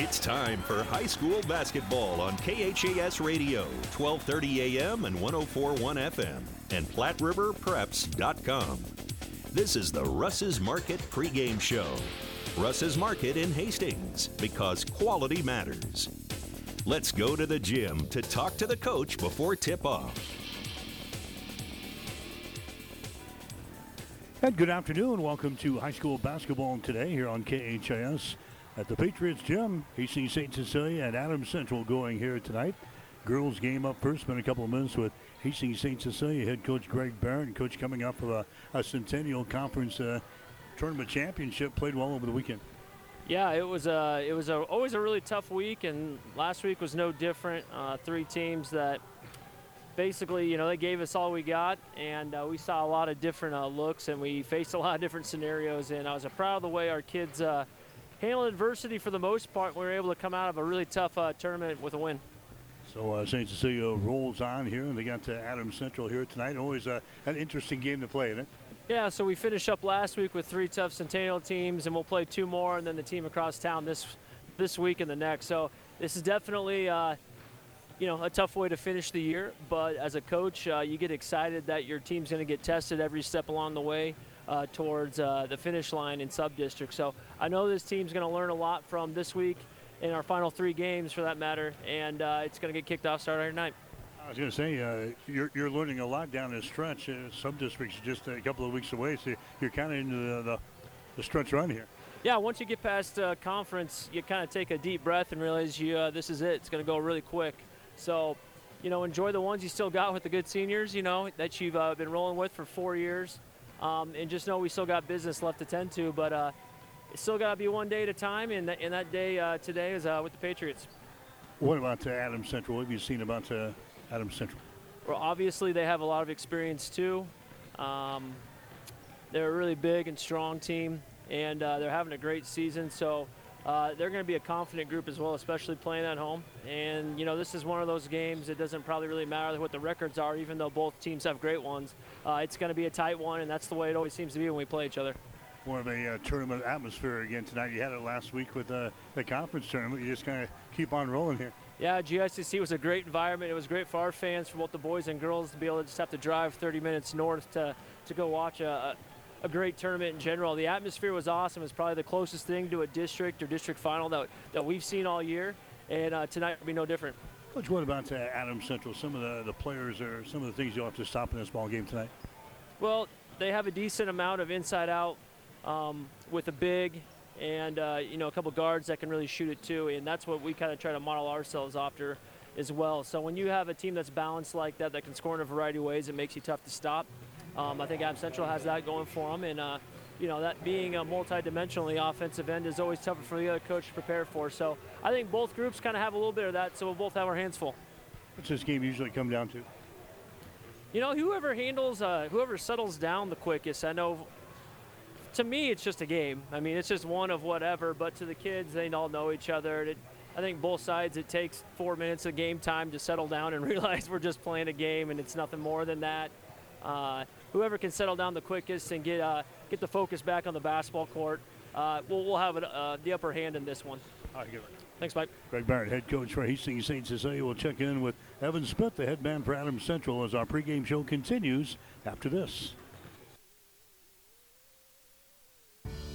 It's time for high school basketball on KHAS Radio, 1230 AM and 1041 FM, and PlatteRiverPreps.com. This is the Russ's Market pregame show. Russ's Market in Hastings, because quality matters. Let's go to the gym to talk to the coach before tip off. And good afternoon. Welcome to high school basketball today here on KHAS at the Patriots Gym. Hastings St. Cecilia and Adams Central going here tonight. Girls game up first. Spent a couple of minutes with Hastings St. Cecilia head coach Greg Barron, Coach coming up of a, a Centennial Conference uh, tournament championship. Played well over the weekend. Yeah, it was a it was a, always a really tough week, and last week was no different. Uh, three teams that basically, you know, they gave us all we got, and uh, we saw a lot of different uh, looks, and we faced a lot of different scenarios. And I was proud of the way our kids uh, handled adversity for the most part. We were able to come out of a really tough uh, tournament with a win. So uh, St. Cecilia rolls on here, and they got to Adams Central here tonight. Always uh, an interesting game to play, isn't it? Yeah, so we finished up last week with three tough Centennial teams, and we'll play two more, and then the team across town this this week and the next. So this is definitely, uh, you know, a tough way to finish the year. But as a coach, uh, you get excited that your team's going to get tested every step along the way uh, towards uh, the finish line in sub-district. So I know this team's going to learn a lot from this week in our final three games, for that matter, and uh, it's going to get kicked off Saturday night. I was going to say, uh, you're, you're learning a lot down this stretch. Uh, sub-districts just a couple of weeks away, so you're kind of into the, the, the, stretch run here. Yeah, once you get past uh, conference, you kind of take a deep breath and realize you this is it. It's going to go really quick. So, you know, enjoy the ones you still got with the good seniors, you know, that you've been rolling with for four years. Um, and just know we still got business left to tend to, but uh, it's still got to be one day at a time, and, th- and that day uh, today is uh, with the Patriots. What about uh, Adams Central? What have you seen about uh, Adams Central? Well, obviously they have a lot of experience too. Um, they're a really big and strong team, and uh, they're having a great season. So uh, they're going to be a confident group as well, especially playing at home. And, you know, this is one of those games. It doesn't probably really matter what the records are, even though both teams have great ones. Uh, it's going to be a tight one, and that's the way it always seems to be when we play each other. More of a uh, tournament atmosphere again tonight. You had it last week with uh, the conference tournament. You just kind of keep on rolling here. Yeah, GICC was a great environment. It was great for our fans, for both the boys and girls, to be able to just have to drive 30 minutes north to, to go watch a, a great tournament in general. The atmosphere was awesome. It's probably the closest thing to a district or district final that, that we've seen all year, and uh, tonight will be no different. Coach, what about uh, Adams Central? Some of the, the players or some of the things you'll have to stop in this ball game tonight? Well, they have a decent amount of inside out um, with a big and uh, you know a couple guards that can really shoot it too, and that's what we kind of try to model ourselves after as well. So when you have a team that's balanced like that, that can score in a variety of ways, it makes you tough to stop. Um, I think Adams Central has that going for them, and uh, you know that being a multi-dimensionally offensive end is always tougher for the other coach to prepare for. So I think both groups kind of have a little bit of that, so we'll both have our hands full. What's this game usually come down to? You know, whoever handles, uh, whoever settles down the quickest. I know. To me, it's just a game. I mean, it's just one of whatever. But to the kids, they all know each other. It, I think both sides. It takes four minutes of game time to settle down and realize we're just playing a game, and it's nothing more than that. Uh, whoever can settle down the quickest and get uh, get the focus back on the basketball court, uh, we'll, we'll have it, uh, the upper hand in this one. All right, good. Thanks, Mike. Greg Barrett, head coach for Hastings St. Cecilia, will check in with Evan Smith, the head man for Adams Central, as our pregame show continues after this.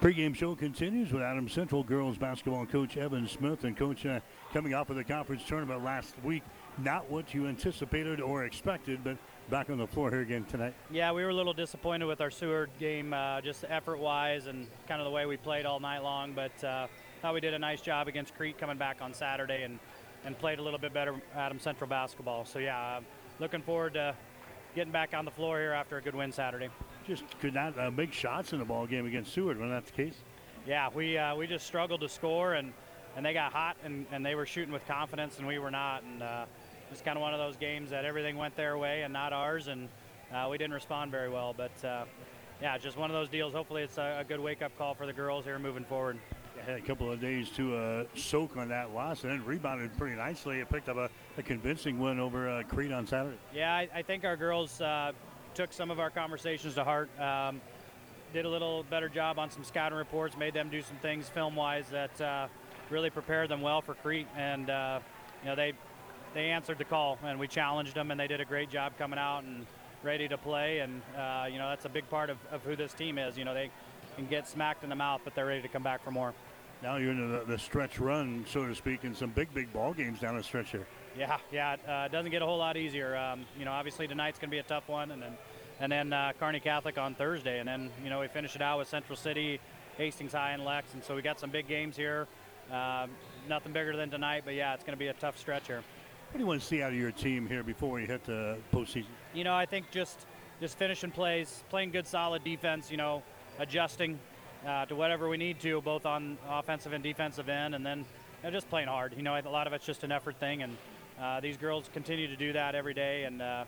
Pre-game show continues with Adam Central girls basketball coach Evan Smith and coach uh, coming off of the conference tournament last week. Not what you anticipated or expected, but back on the floor here again tonight. Yeah, we were a little disappointed with our Seward game, uh, just effort-wise and kind of the way we played all night long. But uh, thought we did a nice job against Crete coming back on Saturday and and played a little bit better Adam Central basketball. So yeah, uh, looking forward to getting back on the floor here after a good win Saturday just could not uh, make shots in the ball game against Seward when that's the case. Yeah, we uh, we just struggled to score and and they got hot and, and they were shooting with confidence and we were not and uh, it's kind of one of those games that everything went their way and not ours and uh, we didn't respond very well but uh, yeah just one of those deals hopefully it's a, a good wake-up call for the girls here moving forward had a couple of days to uh, soak on that loss and then rebounded pretty nicely. It picked up a, a convincing win over uh, Crete on Saturday. Yeah, I, I think our girls uh, took some of our conversations to heart. Um, did a little better job on some scouting reports, made them do some things film-wise that uh, really prepared them well for Crete, and uh, you know they they answered the call, and we challenged them, and they did a great job coming out and ready to play, and uh, you know that's a big part of, of who this team is. You know they can get smacked in the mouth, but they're ready to come back for more. Now you're in the, the stretch run, so to speak, in some big, big ball games down the stretch here. Yeah, yeah, it uh, doesn't get a whole lot easier. Um, you know, obviously tonight's going to be a tough one, and then and then uh, Kearney Catholic on Thursday, and then you know we finish it out with Central City, Hastings High, and Lex, and so we got some big games here. Uh, nothing bigger than tonight, but yeah, it's going to be a tough stretch here. What do you want to see out of your team here before we hit the postseason? You know, I think just just finishing plays, playing good, solid defense. You know, adjusting uh, to whatever we need to, both on offensive and defensive end, and then you know, just playing hard. You know, a lot of it's just an effort thing, and uh, these girls continue to do that every day, and uh,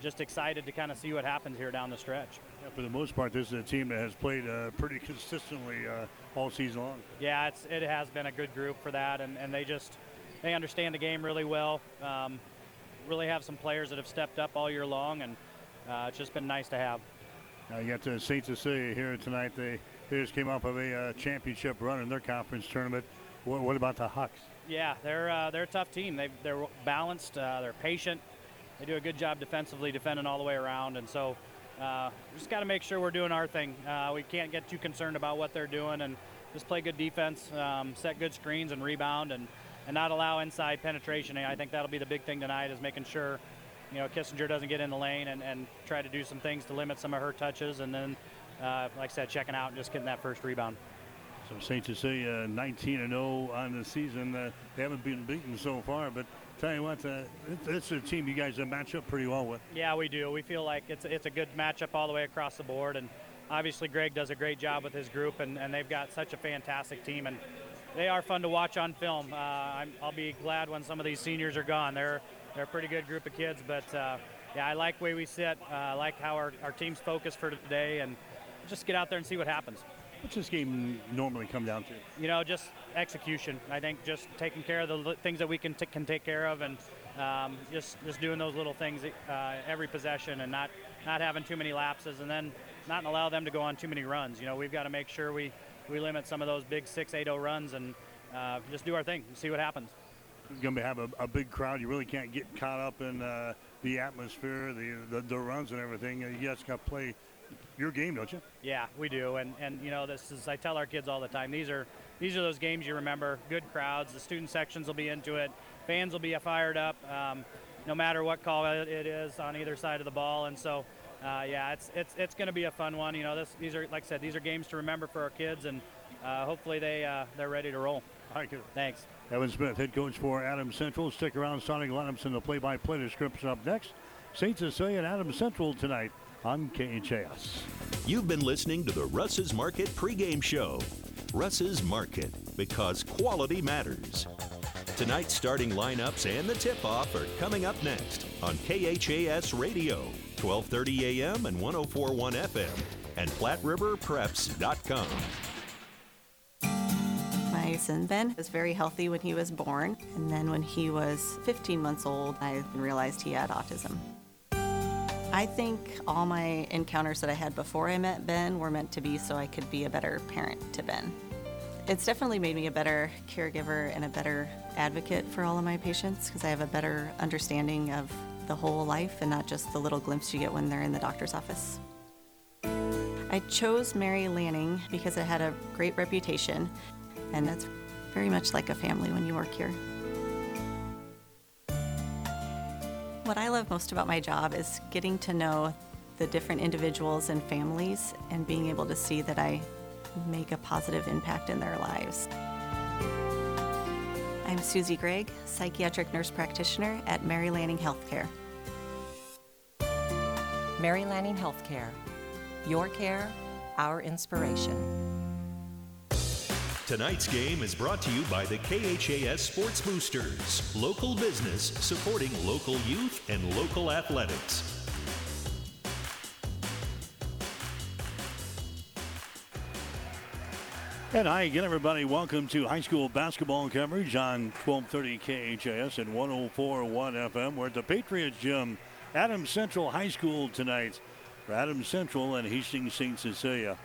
just excited to kind of see what happens here down the stretch. Yeah, for the most part, this is a team that has played uh, pretty consistently uh, all season long. Yeah, it's, it has been a good group for that, and, and they just they understand the game really well. Um, really have some players that have stepped up all year long, and uh, it's just been nice to have. Now you got the St. Cecilia here tonight. They, they just came off of a uh, championship run in their conference tournament. What, what about the Hawks? Yeah, they're uh, they're a tough team. They they're balanced. Uh, they're patient they do a good job defensively, defending all the way around. And so uh, just got to make sure we're doing our thing. Uh, we can't get too concerned about what they're doing and just play good defense, um, set good screens and rebound, and, and not allow inside penetration. I think that'll be the big thing tonight is making sure, you know, Kissinger doesn't get in the lane and, and try to do some things to limit some of her touches. And then, uh, like I said, checking out and just getting that first rebound. So St. Cecilia 19 and 0 on the season. Uh, they haven't been beaten so far, but tell you what, uh, it's a team you guys match up pretty well with. Yeah, we do. We feel like it's it's a good matchup all the way across the board, and obviously Greg does a great job with his group, and, and they've got such a fantastic team, and they are fun to watch on film. Uh, i will be glad when some of these seniors are gone. They're they're a pretty good group of kids, but uh, yeah, I like the way we sit. Uh, I like how our, our team's focused for today, and just get out there and see what happens. What's this game normally come down to? You know, just execution. I think just taking care of the things that we can, t- can take care of and um, just just doing those little things uh, every possession and not not having too many lapses and then not allow them to go on too many runs. You know, we've got to make sure we, we limit some of those big 6-8-0 runs and uh, just do our thing and see what happens. You're going to have a, a, big crowd. You really can't get caught up in uh, the atmosphere, the, the, the runs and everything. You just got to play your game, don't you? Yeah, we do. And and you know, this is I tell our kids all the time. These are these are those games you remember. Good crowds. The student sections will be into it. Fans will be fired up. Um, no matter what call it is on either side of the ball. And so, uh, yeah, it's it's it's going to be a fun one. You know, this, these are like I said, these are games to remember for our kids, and uh, hopefully they uh, they're ready to roll. Thank you. Thanks. Evan Smith, head coach for Adams Central. Stick around, starting lineups in the play-by-play description up next. St. Cecilia and Adams Central tonight on KHAS. You've been listening to the Russ's Market pregame show. Russ's Market, because quality matters. Tonight's starting lineups and the tip-off are coming up next on KHAS Radio, 1230 AM and 1041 FM, and PlatteRiverPreps.com. My son Ben was very healthy when he was born, and then when he was 15 months old, I realized he had autism. I think all my encounters that I had before I met Ben were meant to be so I could be a better parent to Ben. It's definitely made me a better caregiver and a better advocate for all of my patients because I have a better understanding of the whole life and not just the little glimpse you get when they're in the doctor's office. I chose Mary Lanning because it had a great reputation, and that's very much like a family when you work here. What I love most about my job is getting to know the different individuals and families and being able to see that I make a positive impact in their lives. I'm Susie Gregg, psychiatric nurse practitioner at Mary Lanning Healthcare. Mary Lanning Healthcare. Your care, our inspiration. Tonight's game is brought to you by the KHAS Sports Boosters, local business supporting local youth and local athletics. And hi again, everybody. Welcome to high school basketball coverage on 1230 KHAS and 1041 FM. We're at the Patriots Gym, Adams Central High School tonight for Adams Central and Hastings St. Cecilia.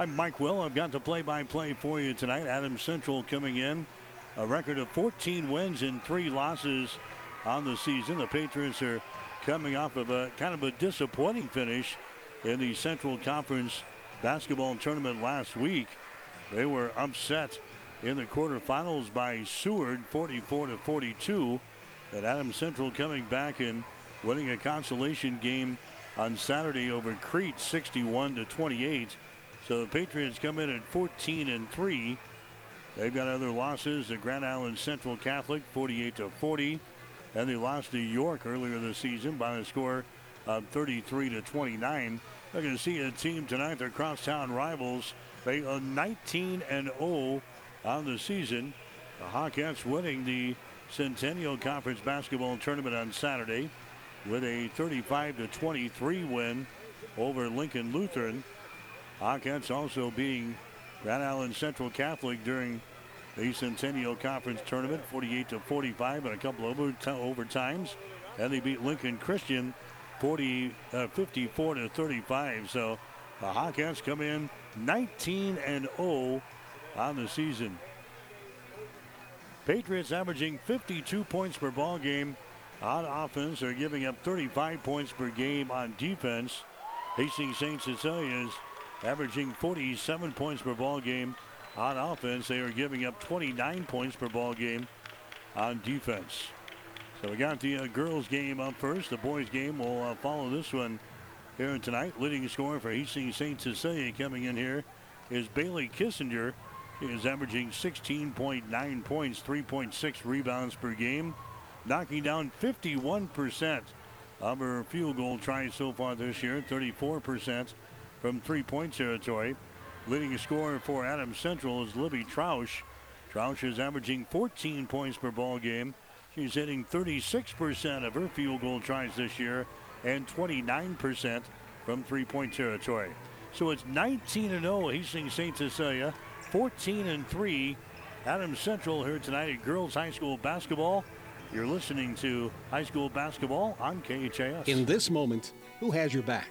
I'm Mike Will. I've got the play by play for you tonight. Adams Central coming in a record of 14 wins and three losses on the season. The Patriots are coming off of a kind of a disappointing finish in the Central Conference basketball tournament last week. They were upset in the quarterfinals by Seward 44 to 42. And Adams Central coming back and winning a consolation game on Saturday over Crete 61 to 28. So the Patriots come in at 14 and 3. They've got other losses. The Grand Island Central Catholic 48 to 40. And they lost to York earlier this season by a score of 33 to 29. They're going to see a team tonight. Their crosstown rivals. They are 19 and 0 on the season. The Hawkettes winning the Centennial Conference basketball tournament on Saturday with a 35 to 23 win over Lincoln Lutheran. Hawkettes also being Grand Island Central Catholic during the Centennial Conference tournament, 48 to 45, and a couple of overtimes. And they beat Lincoln Christian 40, uh, 54 to 35. So the Hawkettes come in 19 and 0 on the season. Patriots averaging 52 points per ball game on offense. They're giving up 35 points per game on defense. Hastings St. Cecilia is averaging 47 points per ball game on offense. They are giving up 29 points per ball game on defense. So we got the uh, girls game up first. The boys game will uh, follow this one here tonight. Leading scorer for Hastings St. Cecilia coming in here is Bailey Kissinger. He is averaging 16.9 points, 3.6 rebounds per game, knocking down 51% of her field goal tries so far this year, 34% from three-point territory. Leading scorer for Adams Central is Libby Troush. Troush is averaging 14 points per ball game. She's hitting 36% of her field goal tries this year and 29% from three-point territory. So it's 19 and 0 Hastings St. Cecilia, 14 and 3 Adams Central here tonight at girls high school basketball. You're listening to high school basketball on KHAS. In this moment, who has your back?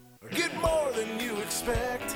Get more than you expect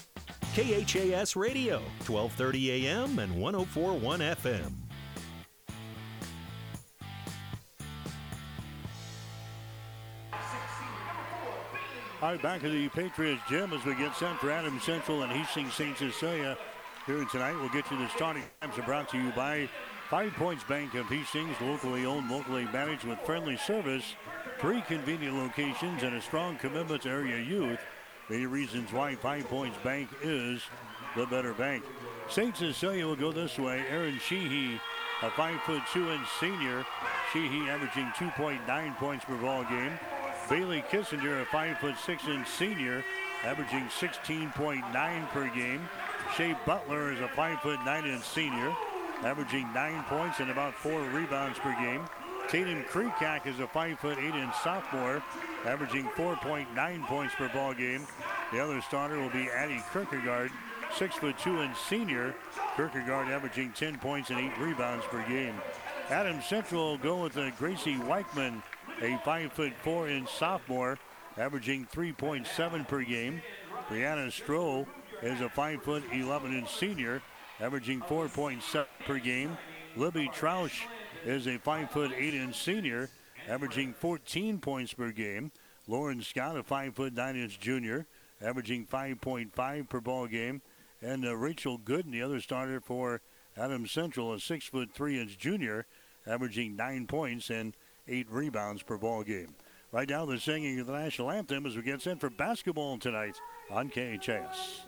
KHAS Radio, 1230 AM and 1041 FM. All right, back at the Patriots gym as we get set for Adams Central and Hastings St. Cecilia here tonight. We'll get you the starting times are brought to you by Five Points Bank of Hastings, locally owned, locally managed with friendly service, three convenient locations, and a strong commitment to area youth. Many reasons why Five Points Bank is the better bank. St. Cecilia will go this way. Aaron Sheehy, a five foot two inch senior. Sheehy averaging 2.9 points per ball game. Bailey Kissinger, a five foot six inch senior, averaging 16.9 per game. Shea Butler is a five foot nine inch senior, averaging nine points and about four rebounds per game. Tatum Kreekak is a five foot eight inch sophomore, averaging 4.9 points per ball game. The other starter will be Addie Kierkegaard, six foot two inch senior. Kierkegaard averaging 10 points and eight rebounds per game. Adams Central will go with Gracie Weichman, a five foot four inch sophomore, averaging 3.7 per game. Brianna Stroh is a five foot 11 inch senior, averaging 4.7 per game. Libby Troush is a five foot eight inch senior, averaging 14 points per game. Lauren Scott, a five foot nine inch junior, averaging 5.5 per ball game. And uh, Rachel Gooden, the other starter for Adams Central, a six foot three inch junior, averaging nine points and eight rebounds per ball game. Right now, they're singing the national anthem as we get set for basketball tonight on KHAS.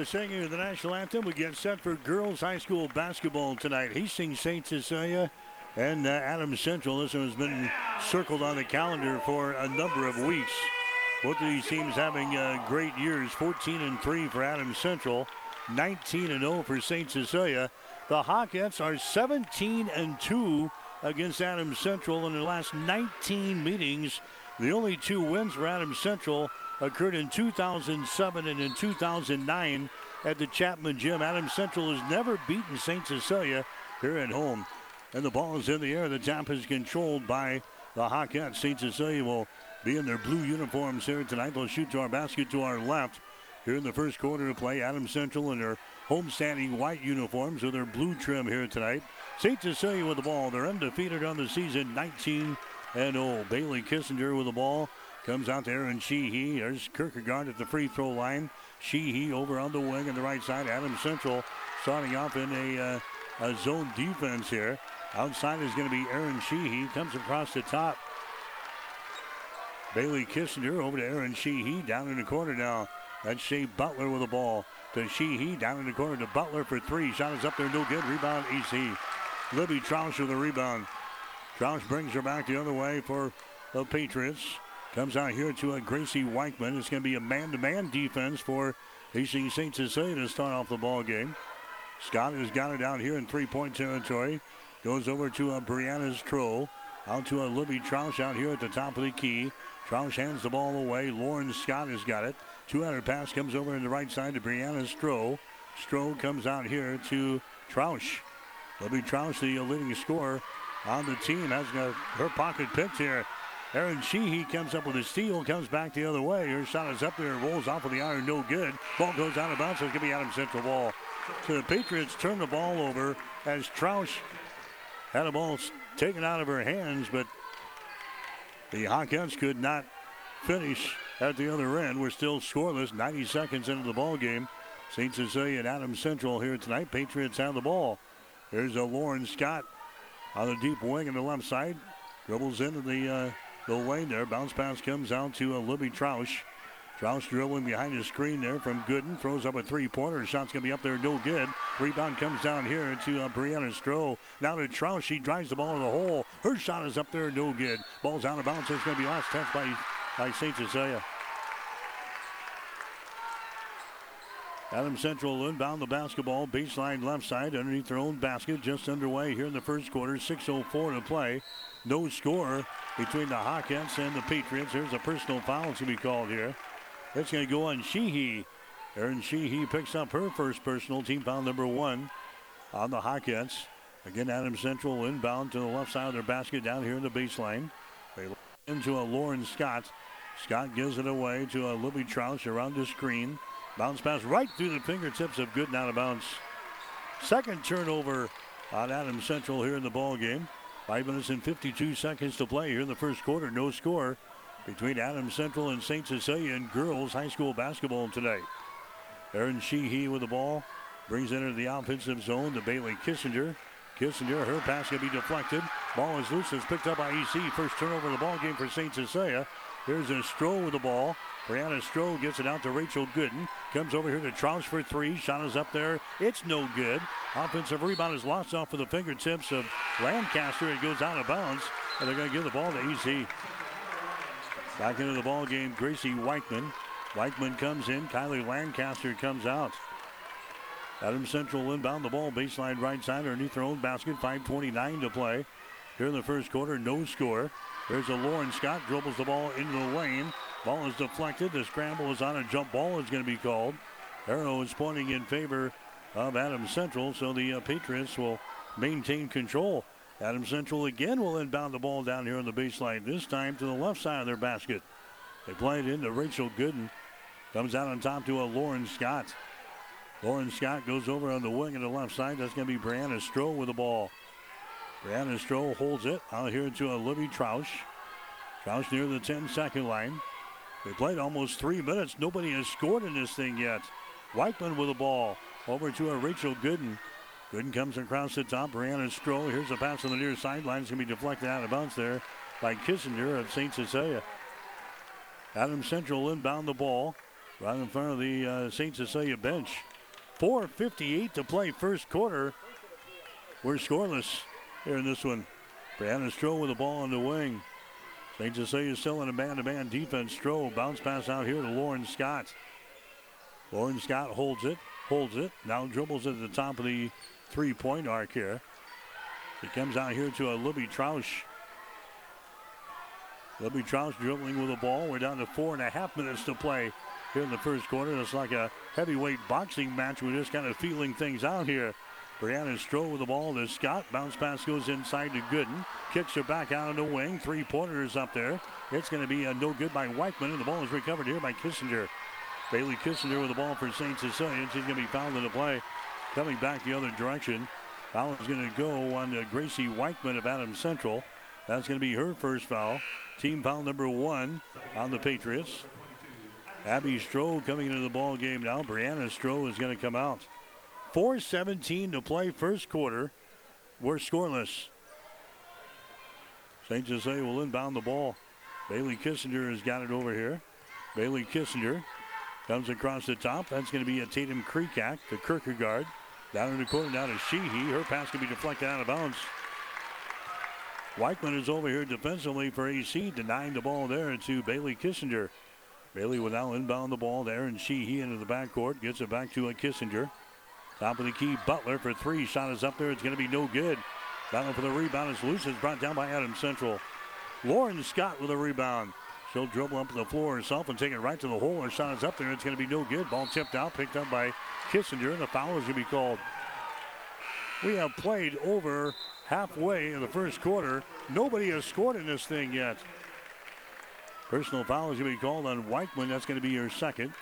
They're singing the national anthem. We get set for girls high school basketball tonight. Hastings St. Cecilia and uh, Adams Central. This one has been circled on the calendar for a number of weeks. Both of these teams having uh, great years. 14 and 3 for Adams Central, 19 and 0 for St. Cecilia. The Hawkettes are 17 and 2 against Adams Central in the last 19 meetings. The only two wins for Adams Central occurred in 2007 and in 2009 at the Chapman Gym. Adams Central has never beaten St. Cecilia here at home. And the ball is in the air. The top is controlled by the Hawkettes. St. Cecilia will be in their blue uniforms here tonight. They'll shoot to our basket to our left. Here in the first quarter to play, Adams Central in their homestanding white uniforms with their blue trim here tonight. St. Cecilia with the ball. They're undefeated on the season, 19 and 0. Bailey Kissinger with the ball Comes out there and Sheehy. There's Kierkegaard at the free throw line. Sheehy over on the wing on the right side. Adam Central starting off in a, uh, a zone defense here. Outside is going to be Aaron Sheehy. Comes across the top. Bailey Kissinger over to Aaron Sheehy. Down in the corner now. That's Shea Butler with the ball. To Sheehy. Down in the corner to Butler for three. Shot is up there. No good. Rebound EC. Libby Troush with the rebound. Troush brings her back the other way for the Patriots. Comes out here to a Gracie Weichman. It's going to be a man-to-man defense for Hastings St. Cecilia to start off the ball game. Scott has got it down here in three-point territory. Goes over to a Brianna Stroh. Out to a Libby Troush out here at the top of the key. Troush hands the ball away. Lauren Scott has got it. 200 pass comes over in the right side to Brianna Stroh. Stroh comes out here to Troush. Libby Troush, the leading scorer on the team, has got her pocket picked here. Aaron Sheehy comes up with a steal, comes back the other way. Her shot is up there, rolls off of the iron, no good. Ball goes out of bounds, so it's going to be Adam Central ball. So the Patriots turn the ball over as Troush had a ball taken out of her hands, but the Hawkettes could not finish at the other end. We're still scoreless, 90 seconds into the ball game. St. Cecilia and Adam Central here tonight. Patriots have the ball. There's a Lauren Scott on the deep wing on the left side. Dribbles into the uh, the lane there. Bounce pass comes out to uh, Libby Troush. Troush dribbling behind the screen there from Gooden. Throws up a three-pointer. Shot's going to be up there, no good. Rebound comes down here to uh, Brianna Stroh. Now to Troush. She drives the ball in the hole. Her shot is up there, no good. Ball's out of bounds. It's going to be last touch by, by St. Cecilia. Adam Central inbound the basketball, baseline left side underneath their own basket, just underway here in the first quarter. 6.04 to play. No score between the Hawkettes and the Patriots. There's a personal foul to be called here. It's going to go on Sheehy. Aaron Sheehy picks up her first personal team foul number one on the Hawkettes. Again, Adam Central inbound to the left side of their basket down here in the baseline. They into a Lauren Scott. Scott gives it away to a Libby Troush around the screen. Bounce pass right through the fingertips of Gooden out of bounds. Second turnover on Adam Central here in the ball game. Five minutes and 52 seconds to play here in the first quarter. No score between Adam Central and St. Cecilia in girls high school basketball today. Aaron Sheehy with the ball. Brings it into the offensive zone to Bailey Kissinger. Kissinger, her pass can be deflected. Ball is loose. It's picked up by EC. First turnover of the ball game for St. Cecilia. Here's a Stroh with the ball. Brianna Stroh gets it out to Rachel Gooden. Comes over here to Troush for three. Shot is up there. It's no good. Offensive rebound is lost off of the fingertips of Lancaster. It goes out of bounds. And they're going to give the ball to EC. Back into the ball game, Gracie Weichman. Weichman comes in. Kylie Lancaster comes out. Adam Central inbound the ball, baseline right side underneath their own basket. 5.29 to play. Here in the first quarter, no score. There's a Lauren Scott, dribbles the ball into the lane. Ball is deflected. The scramble is on a jump ball is going to be called. Arrow is pointing in favor of Adam Central, so the uh, Patriots will maintain control. Adam Central again will inbound the ball down here on the baseline, this time to the left side of their basket. They play it into Rachel Gooden. Comes out on top to a Lauren Scott. Lauren Scott goes over on the wing on the left side. That's going to be Brianna Stroh with the ball. Brianna Stroh holds it out here to a Libby Troush. Troush near the 10 second line. They played almost three minutes. Nobody has scored in this thing yet. Weichman with the ball over to Rachel Gooden. Gooden comes across the top. Brianna Stroh. Here's a pass on the near sideline. It's going to be deflected out of bounds there by Kissinger of St. Cecilia. Adam Central inbound the ball right in front of the uh, St. Cecilia bench. 4.58 to play first quarter. We're scoreless here in this one. Brianna Stroh with the ball on the wing. St. Cecilia still in a man-to-man defense. Stroh bounce pass out here to Lauren Scott. Lauren Scott holds it, holds it. Now dribbles it at the top of the three-point arc here. It comes out here to a Libby Troush. Libby Troush dribbling with the ball. We're down to four and a half minutes to play here in the first quarter. It's like a heavyweight boxing match. We're just kind of feeling things out here. Brianna Stroh with the ball to Scott. Bounce pass goes inside to Gooden. Kicks her back out on the wing. Three pointers up there. It's going to be a no good by Weichman, and the ball is recovered here by Kissinger. Bailey Kissinger with the ball for St. Cecilia. She's going to be fouled in the play. Coming back the other direction. Foul is going to go on to Gracie Weichman of Adams Central. That's going to be her first foul. Team foul number one on the Patriots. Abby Stroh coming into the ball game now. Brianna Stroh is going to come out. 4.17 to play first quarter. We're scoreless. St. Jose will inbound the ball. Bailey Kissinger has got it over here. Bailey Kissinger comes across the top. That's going to be a Tatum Creekak to Kierkegaard. Down in the corner, down to Sheehy. Her pass can be deflected out of bounds. Weichman is over here defensively for AC, denying the ball there to Bailey Kissinger. Bailey will now inbound the ball there, and Sheehy into the backcourt. Gets it back to a Kissinger. Top of the key, Butler for three. Shot is up there. It's going to be no good. Battle for the rebound is loose. It's brought down by Adam Central. Lauren Scott with a rebound. She'll dribble up the floor herself and take it right to the hole. Her shot is up there. It's going to be no good. Ball tipped out, picked up by Kissinger, and the foul is going to be called. We have played over halfway in the first quarter. Nobody has scored in this thing yet. Personal foul is going to be called on Weichman. That's going to be your second.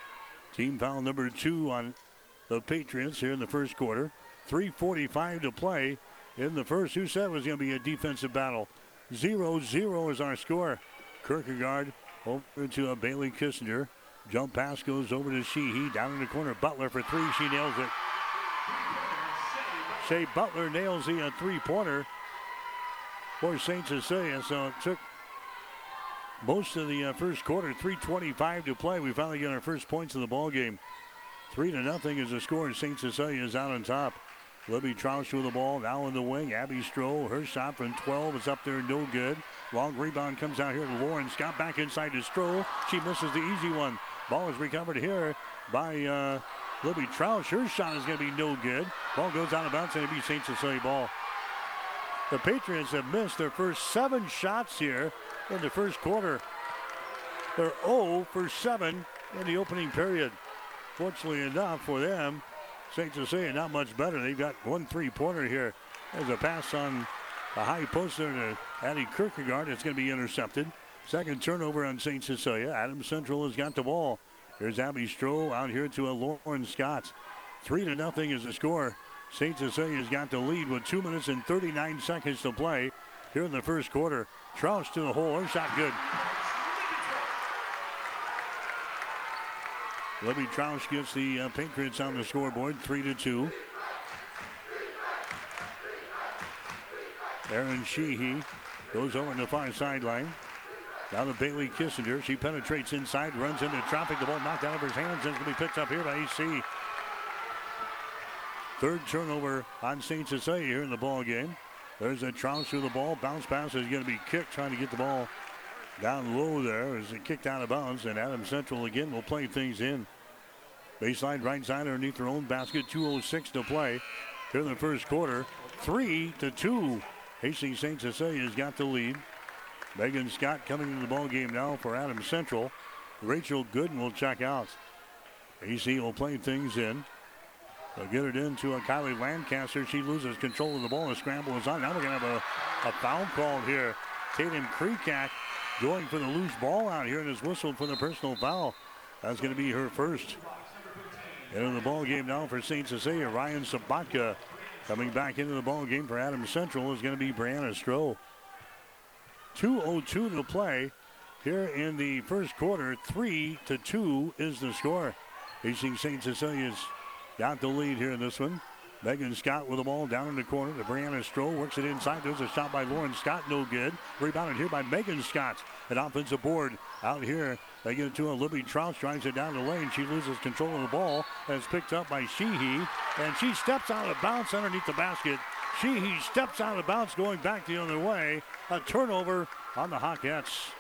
Team foul number two on the Patriots here in the first quarter. 3.45 to play in the first. Who said it was going to be a defensive battle? 0 0 is our score. Kierkegaard over to a Bailey Kissinger. Jump pass goes over to Sheehy. Down in the corner. Butler for three. She nails it. Shea Butler nails the uh, three pointer for St. Cecilia. So it took most of the uh, first quarter. 3.25 to play. We finally get our first points in the ball game. Three to nothing is the score. St. Cecilia is out on top. Libby Troush with the ball now in the wing. Abby Stroh, her shot from 12 is up there, no good. Long rebound comes out here to Lauren Scott back inside to Stroh. She misses the easy one. Ball is recovered here by uh, Libby Troush. Her shot is going to be no good. Ball goes out of bounds and it'll be St. Cecilia ball. The Patriots have missed their first seven shots here in the first quarter. They're 0 for 7 in the opening period. Fortunately enough for them, St. Cecilia not much better. They've got one three-pointer here. There's a pass on the high post there to Addie Kierkegaard. It's going to be intercepted. Second turnover on St. Cecilia. Adam Central has got the ball. Here's Abby Stroh out here to a Lauren Scott. Three to nothing is the score. St. Cecilia's got the lead with two minutes and 39 seconds to play here in the first quarter. Troush to the hole. Her shot good. Libby Troush gets the uh, Patriots on the scoreboard, three to two. Aaron Sheehy goes over to the far sideline. Now to Bailey Kissinger. She penetrates inside, runs into traffic. The ball knocked out of her hands and it's going to be picked up here by AC. Third turnover on St. Cecilia here in the ball game. There's a Troush through the ball. Bounce pass is going to be kicked, trying to get the ball down low there as it kicked out of bounds. And Adam Central again will play things in. Baseline right side underneath their own basket. 2.06 to play here in the first quarter. Three to two. Hastings St. Cecilia's got the lead. Megan Scott coming into the ball game now for Adam Central. Rachel Gooden will check out. AC will play things in. They'll get it into a Kylie Lancaster. She loses control of the ball. The scramble is on. Now we're going to have a, a foul called here. Tatum Creekak going for the loose ball out here and is whistled for the personal foul. That's going to be her first. Into the ball game now for St. Cecilia. Ryan Sabatka coming back into the ball game for Adams Central is going to be Brianna Stroh. 2.02 to play here in the first quarter. 3 to 2 is the score. Hastings St. Cecilia's got the lead here in this one. Megan Scott with the ball down in the corner to Brianna Stroh. Works it inside. There's a shot by Lauren Scott. No good. Rebounded here by Megan Scott. An offensive board out here. They get it to a Libby Troush. Drives it down the lane. She loses control of the ball. And it's picked up by Sheehy. And she steps out of bounds underneath the basket. Sheehy steps out of bounds going back the other way. A turnover on the Hawkettes.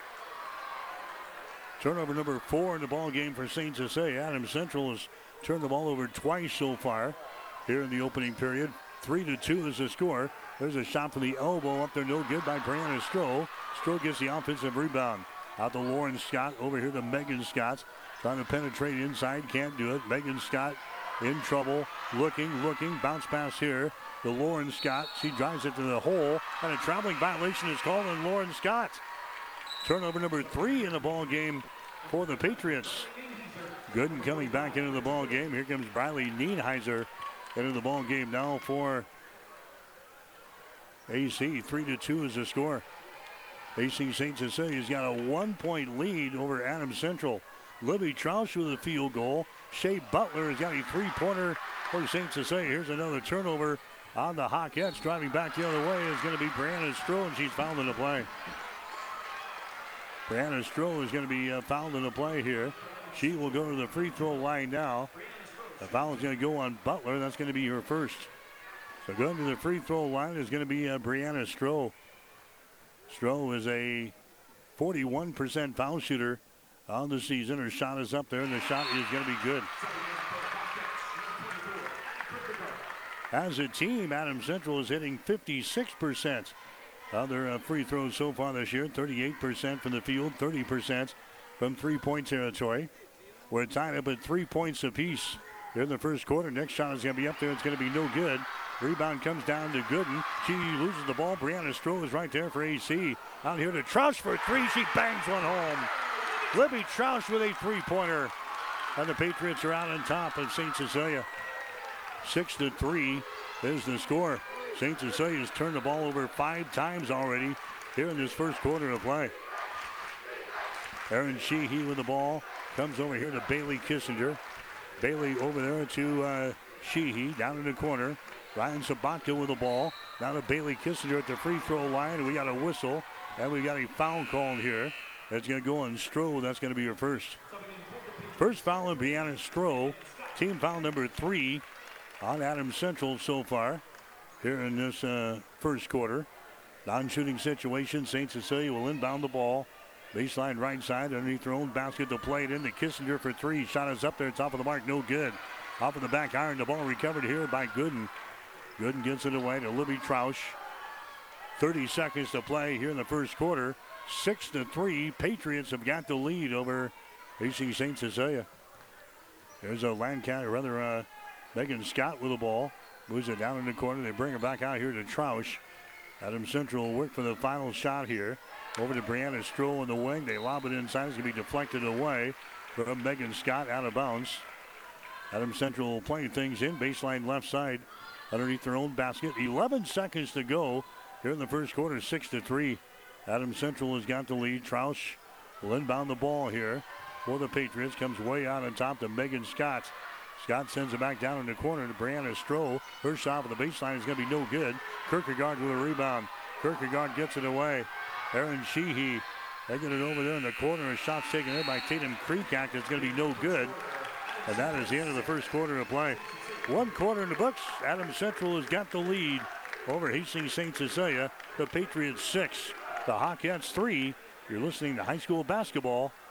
Turnover number four in the ball game for St. Cecilia. Adams Central has turned the ball over twice so far here in the opening period. Three to two is the score. There's a shot from the elbow up there, no good by Brianna Stroh. Stroh gets the offensive rebound. Out to Lauren Scott, over here to Megan Scott. Trying to penetrate inside, can't do it. Megan Scott in trouble, looking, looking. Bounce pass here to Lauren Scott. She drives it to the hole, and a traveling violation is called on Lauren Scott. Turnover number three in the ball game for the Patriots. Gooden coming back into the ball game. Here comes Briley Nienheiser into the ball game now for AC. Three to two is the score. Hastings St. Cecilia's got a one point lead over Adams Central. Libby Troush with a field goal. Shea Butler has got a three pointer for St. Cecilia. Here's another turnover on the Hawkettes. Driving back the other way is going to be Brianna Stroh, and she's fouled in the play. Brianna Stroh is going to be uh, fouled in the play here. She will go to the free throw line now. The foul is going to go on Butler. That's going to be her first. So going to the free throw line is going to be uh, Brianna Stroh. Stroh is a 41% foul shooter on the season. Her shot is up there, and the shot is going to be good. As a team, Adam Central is hitting 56% of their uh, free throws so far this year. 38% from the field, 30% from three-point territory. We're tied up at three points apiece in the first quarter. Next shot is going to be up there. It's going to be no good. Rebound comes down to Gooden. She loses the ball. Brianna Stroh is right there for AC. Out here to Troush for three. She bangs one home. Libby Troush with a three-pointer. And the Patriots are out on top of St. Cecilia. Six to three is the score. St. Cecilia's turned the ball over five times already here in this first quarter of play. Aaron Sheehy with the ball. Comes over here to Bailey Kissinger. Bailey over there to uh, Sheehy down in the corner. Ryan Sabatka with the ball. Now to Bailey Kissinger at the free throw line. We got a whistle. And we got a foul called here. That's going to go on Stroh. That's going to be your first. First foul on Brianna Stroh. Team foul number three on Adams Central so far here in this uh, first quarter. Non-shooting situation. St. Cecilia will inbound the ball. Baseline right side underneath their own basket to play it into Kissinger for three. Shot is up there, top of the mark, no good. Off of the back iron, the ball recovered here by Gooden. Gooden gets it away to Libby Troush. 30 seconds to play here in the first quarter. Six to three. Patriots have got the lead over AC St. Cecilia. There's a Lancaster, rather uh, Megan Scott with the ball. Moves it down in the corner. They bring it back out here to Troush. Adam Central will work for the final shot here. Over to Brianna Stroh in the wing. They lob it inside. It's going to be deflected away from Megan Scott out of bounds. Adam Central playing things in. Baseline left side underneath their own basket. 11 seconds to go here in the first quarter. 6 to 3. Adam Central has got the lead. Troush will inbound the ball here for the Patriots. Comes way out on top to Megan Scott. Scott sends it back down in the corner to Brianna Stroh. Her shot for the baseline is going to be no good. Kierkegaard with a rebound. Kierkegaard gets it away. Aaron Sheehy, they get it over there in the corner. A shot taken there by Tatum Creekak. It's going to be no good. And that is the end of the first quarter of play. One quarter in the books. Adams Central has got the lead over Hastings St. Cecilia. The Patriots six, the Hawkettes three. You're listening to high school basketball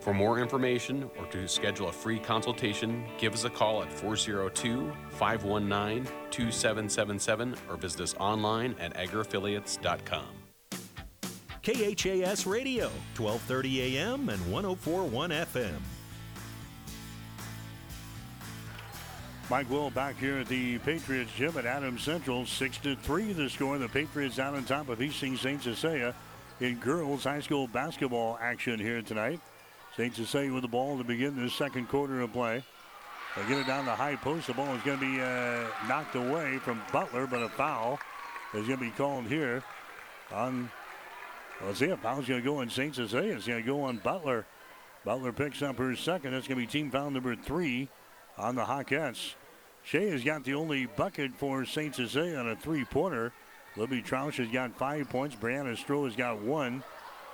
For more information or to schedule a free consultation, give us a call at 402 519 2777 or visit us online at agriaffiliates.com. KHAS Radio, 1230 AM and 1041 FM. Mike Will back here at the Patriots gym at Adams Central. 6 to 3 the score. The Patriots out on top of Hastings St. Cecilia in girls high school basketball action here tonight. St. Cecilia with the ball to begin the second quarter of play. They get it down the high post. The ball is going to be uh, knocked away from Butler, but a foul is going to be called here on. Let's see, a foul's going to go on St. Cecilia. It's going to go on Butler. Butler picks up her second. That's going to be team foul number three on the Hawkettes. Shea has got the only bucket for St. Cecilia on a three-pointer. Libby Troush has got five points. Brianna Stroh has got one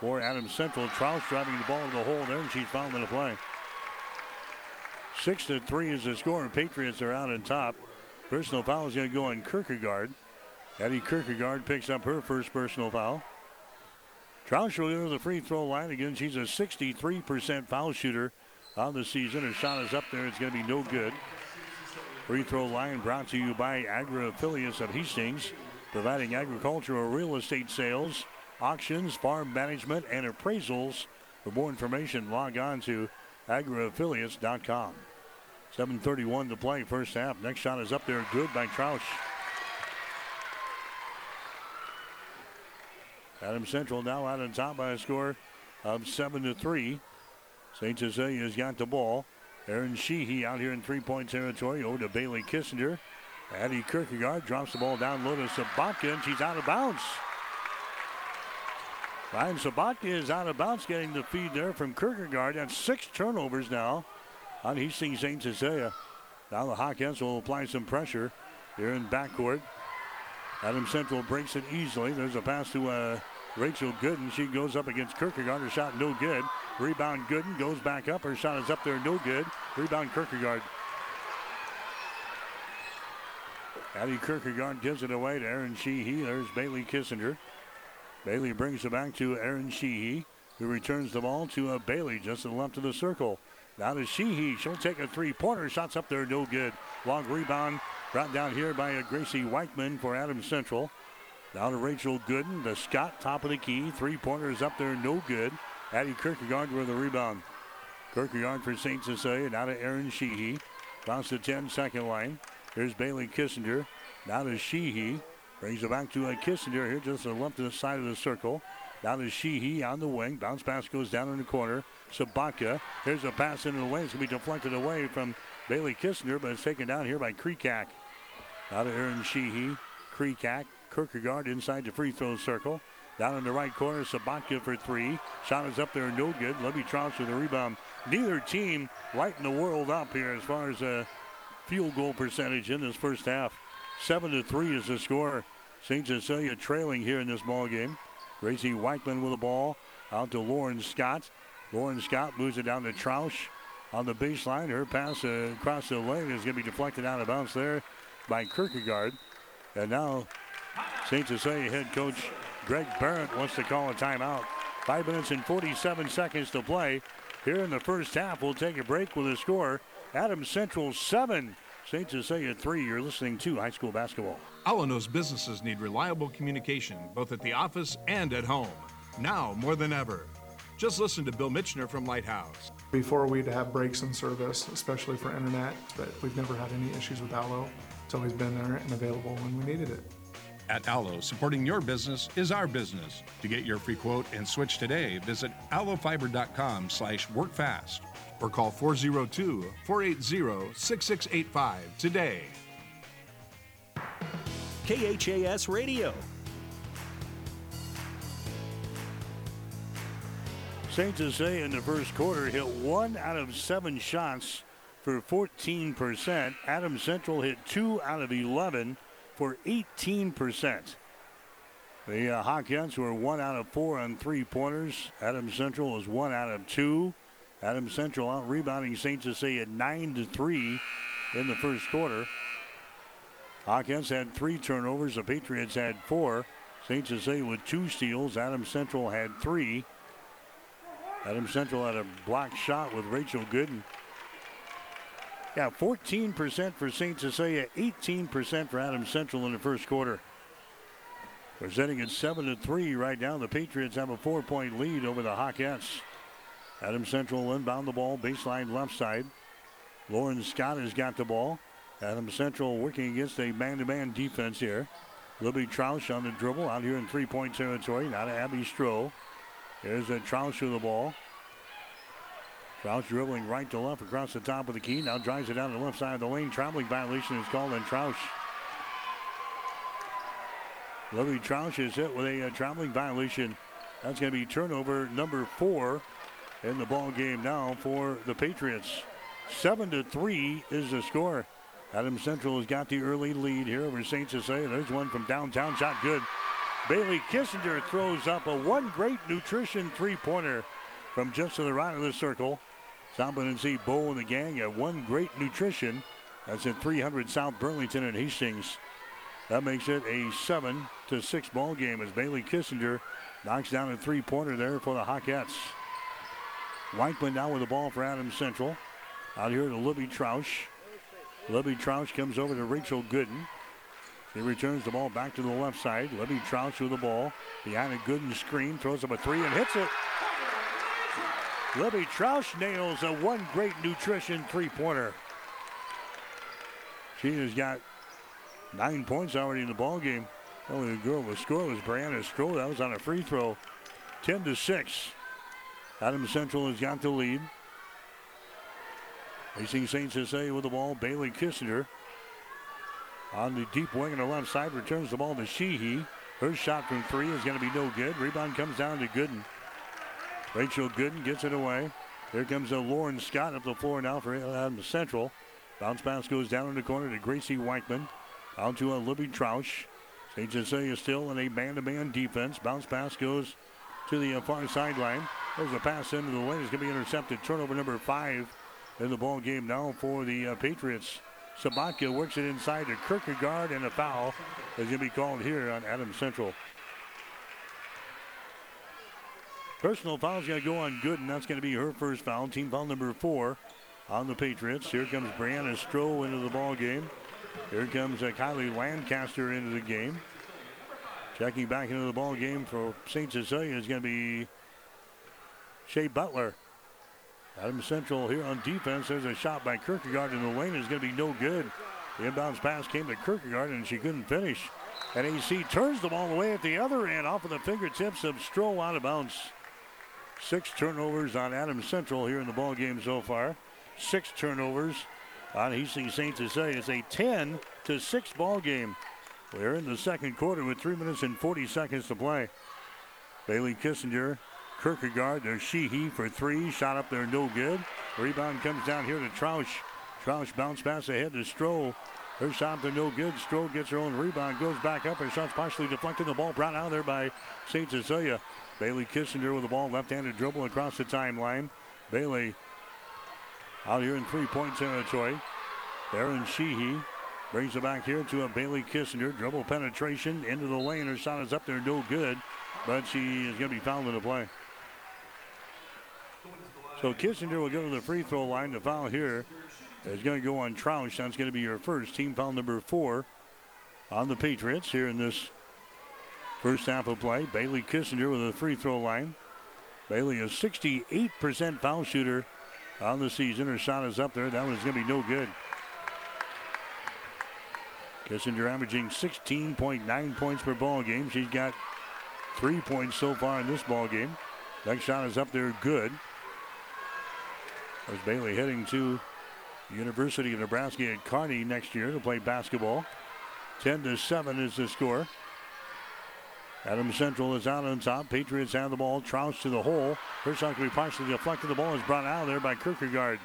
for Adams Central. Troush driving the ball to the hole there, and she's fouled in the play. Six to three is the score. And Patriots are out on top. Personal foul is going to go on Kierkegaard. Addie Kierkegaard picks up her first personal foul. Troush will go to the free throw line again. She's a 63% foul shooter on the season. Her shot is up there. It's going to be no good. Free throw line brought to you by Agri Affiliates of Hastings, providing agricultural real estate sales, auctions, farm management, and appraisals. For more information, log on to agriaffiliates.com. 7.31 to play, first half. Next shot is up there, good by Troush. Adam Central now out on top by a score of 7 to 3. St. Cecilia's got the ball. Aaron Sheehy out here in three point territory over to Bailey Kissinger. Addie Kierkegaard drops the ball down low to Sabatka, and she's out of bounds. Ryan Sabatka is out of bounds, getting the feed there from Kierkegaard. That's six turnovers now on Hastings St. Cecilia. Now the Hawkettes will apply some pressure here in backcourt. Adam Central breaks it easily. There's a pass to uh, Rachel Gooden. She goes up against Kierkegaard. Her shot no good. Rebound Gooden goes back up. Her shot is up there no good. Rebound Kierkegaard. Addie Kierkegaard gives it away to Aaron Sheehy. There's Bailey Kissinger. Bailey brings it back to Aaron Sheehy, who returns the ball to uh, Bailey just to the left of the circle. Now to Sheehy. She'll take a three-pointer. Shots up there, no good. Long rebound brought down here by uh, Gracie Weichman for Adams Central. Now to Rachel Gooden. The Scott, top of the key. Three-pointers up there, no good. Addie Kierkegaard with the rebound. Kierkegaard for St. Cecilia. Now to Aaron Sheehy. Bounce the 10-second line. Here's Bailey Kissinger. Now to Sheehy. Brings it back to a Kissinger here just to the left of the side of the circle. Down to Sheehy on the wing. Bounce pass goes down in the corner. Sabatka. Here's a pass into the lane. It's going to be deflected away from Bailey Kissinger, but it's taken down here by Kreekak. Now to Aaron Sheehy. Kreekak. Kierkegaard inside the free throw circle. Down in the right corner, Sabatka for three. Shot is up there, no good. Libby Troush with the rebound. Neither team lighting the world up here as far as a field goal percentage in this first half. Seven to three is the score. St. Cecilia trailing here in this ball game. Gracie Weichman with the ball out to Lauren Scott. Lauren Scott moves it down to Troush on the baseline. Her pass across the lane is going to be deflected out of bounds there by Kierkegaard. And now St. Cecilia head coach Greg Barrett wants to call a timeout. Five minutes and 47 seconds to play. Here in the first half, we'll take a break with a score. Adams Central 7, St. Cecilia 3. You're listening to high school basketball. Alanos businesses need reliable communication, both at the office and at home. Now more than ever. Just listen to Bill Mitchner from Lighthouse. Before we'd have breaks in service, especially for internet, but we've never had any issues with Allo. It's always been there and available when we needed it. At Allo, supporting your business is our business. To get your free quote and switch today, visit allofiber.com slash workfast or call 402-480-6685 today. KHAS Radio. St. Jose in the first quarter hit one out of seven shots for 14%. Adam Central hit two out of 11 for 18%. The uh, Hawkettes were one out of four on three pointers. Adam Central was one out of two. Adams Central out rebounding St. Cecilia nine to three in the first quarter. Hawkettes had three turnovers. The Patriots had four. St. Cecilia with two steals. Adams Central had three. Adams Central had a block shot with Rachel Gooden. Yeah, 14% for St. Cecilia, 18% for Adams Central in the first quarter. We're at 7 to 3 right now. The Patriots have a four point lead over the Hawkettes. Adams Central inbound the ball, baseline left side. Lauren Scott has got the ball. Adam Central working against a man to man defense here. Libby Troush on the dribble out here in three point territory. Now to Abby Stroh. There's a Troush with the ball. Troush dribbling right to left across the top of the key. Now drives it down the left side of the lane. Traveling violation is called on Troush. Libby Troush is hit with a uh, traveling violation. That's going to be turnover number four in the ball game now for the Patriots. Seven to three is the score. Adam Central has got the early lead here over St. Cecilia. There's one from downtown, shot good. Bailey Kissinger throws up a one great nutrition three-pointer from just to the right of the circle. Stomping and see Bowl and the gang at One Great Nutrition. That's at 300 South Burlington and Hastings. That makes it a 7 to 6 ball game as Bailey Kissinger knocks down a three pointer there for the Hawkettes. Weichman now with the ball for Adams Central. Out here to Libby Troush. Libby Troush comes over to Rachel Gooden. She returns the ball back to the left side. Libby Troush with the ball. Behind a Gooden screen. Throws up a three and hits it. Libby Troush nails a one great nutrition three pointer. She has got nine points already in the ball game. Only the girl with score was Brianna Stroh. That was on a free throw. 10 to 6. Adams Central has got the lead. Hastings St. Cecilia with the ball. Bailey Kissinger on the deep wing on the left side returns the ball to Sheehy. Her shot from three is going to be no good. Rebound comes down to Gooden. Rachel Gooden gets it away. Here comes a Lauren Scott up the floor now for Adams Central. Bounce pass goes down in the corner to Gracie Weichman. Out to a Libby Troush. St. Cecilia is still in a man-to-man defense. Bounce pass goes to the far sideline. There's a pass into the lane. It's going to be intercepted. Turnover number five in the ball game now for the uh, Patriots. Sabatka works it inside to Kierkegaard, and a foul is going to be called here on Adams Central. Personal foul is going to go on Gooden. That's going to be her first foul. Team foul number four on the Patriots. Here comes Brianna Stroh into the ball game. Here comes uh, Kylie Lancaster into the game. Checking back into the ball game for St. Cecilia is going to be Shea Butler. Adam Central here on defense. There's a shot by Kierkegaard in the lane. It's going to be no good. The inbounds pass came to Kierkegaard and she couldn't finish. And AC turns the ball away at the other end off of the fingertips of Stroh out of bounds. Six turnovers on Adam Central here in the ball game so far. Six turnovers on Hastings St. Cecilia. It's a 10 to 6 ball game. We're in the second quarter with 3 minutes and 40 seconds to play. Bailey Kissinger, Kierkegaard, there's Sheehy for three. Shot up there, no good. Rebound comes down here to Troush. Troush bounce pass ahead to Stroh. Her shot there, no good. Stroh gets her own rebound, goes back up. Her shot's partially deflected. The ball brought out there by St. Cecilia. Bailey Kissinger with the ball, left-handed dribble across the timeline. Bailey out here in three-point territory. Aaron Sheehy brings it back here to a Bailey Kissinger. Dribble penetration into the lane. Her shot is up there, no good, but she is going to be fouled in the play. So Kissinger will go to the free throw line. The foul here is going to go on Troush. That's going to be your first team foul number four on the Patriots here in this First half of play, Bailey Kissinger with a free throw line. Bailey is 68% foul shooter on the season. Her shot is up there. That one's going to be no good. Kissinger averaging 16.9 points per ball game. She's got three points so far in this ball game. Next shot is up there, good. As Bailey heading to the University of Nebraska at Kearney next year to play basketball. 10 to 7 is the score. Adams Central is out on top. Patriots have the ball. Troush to the hole. First shot can be partially deflected. The ball is brought out of there by Kierkegaard.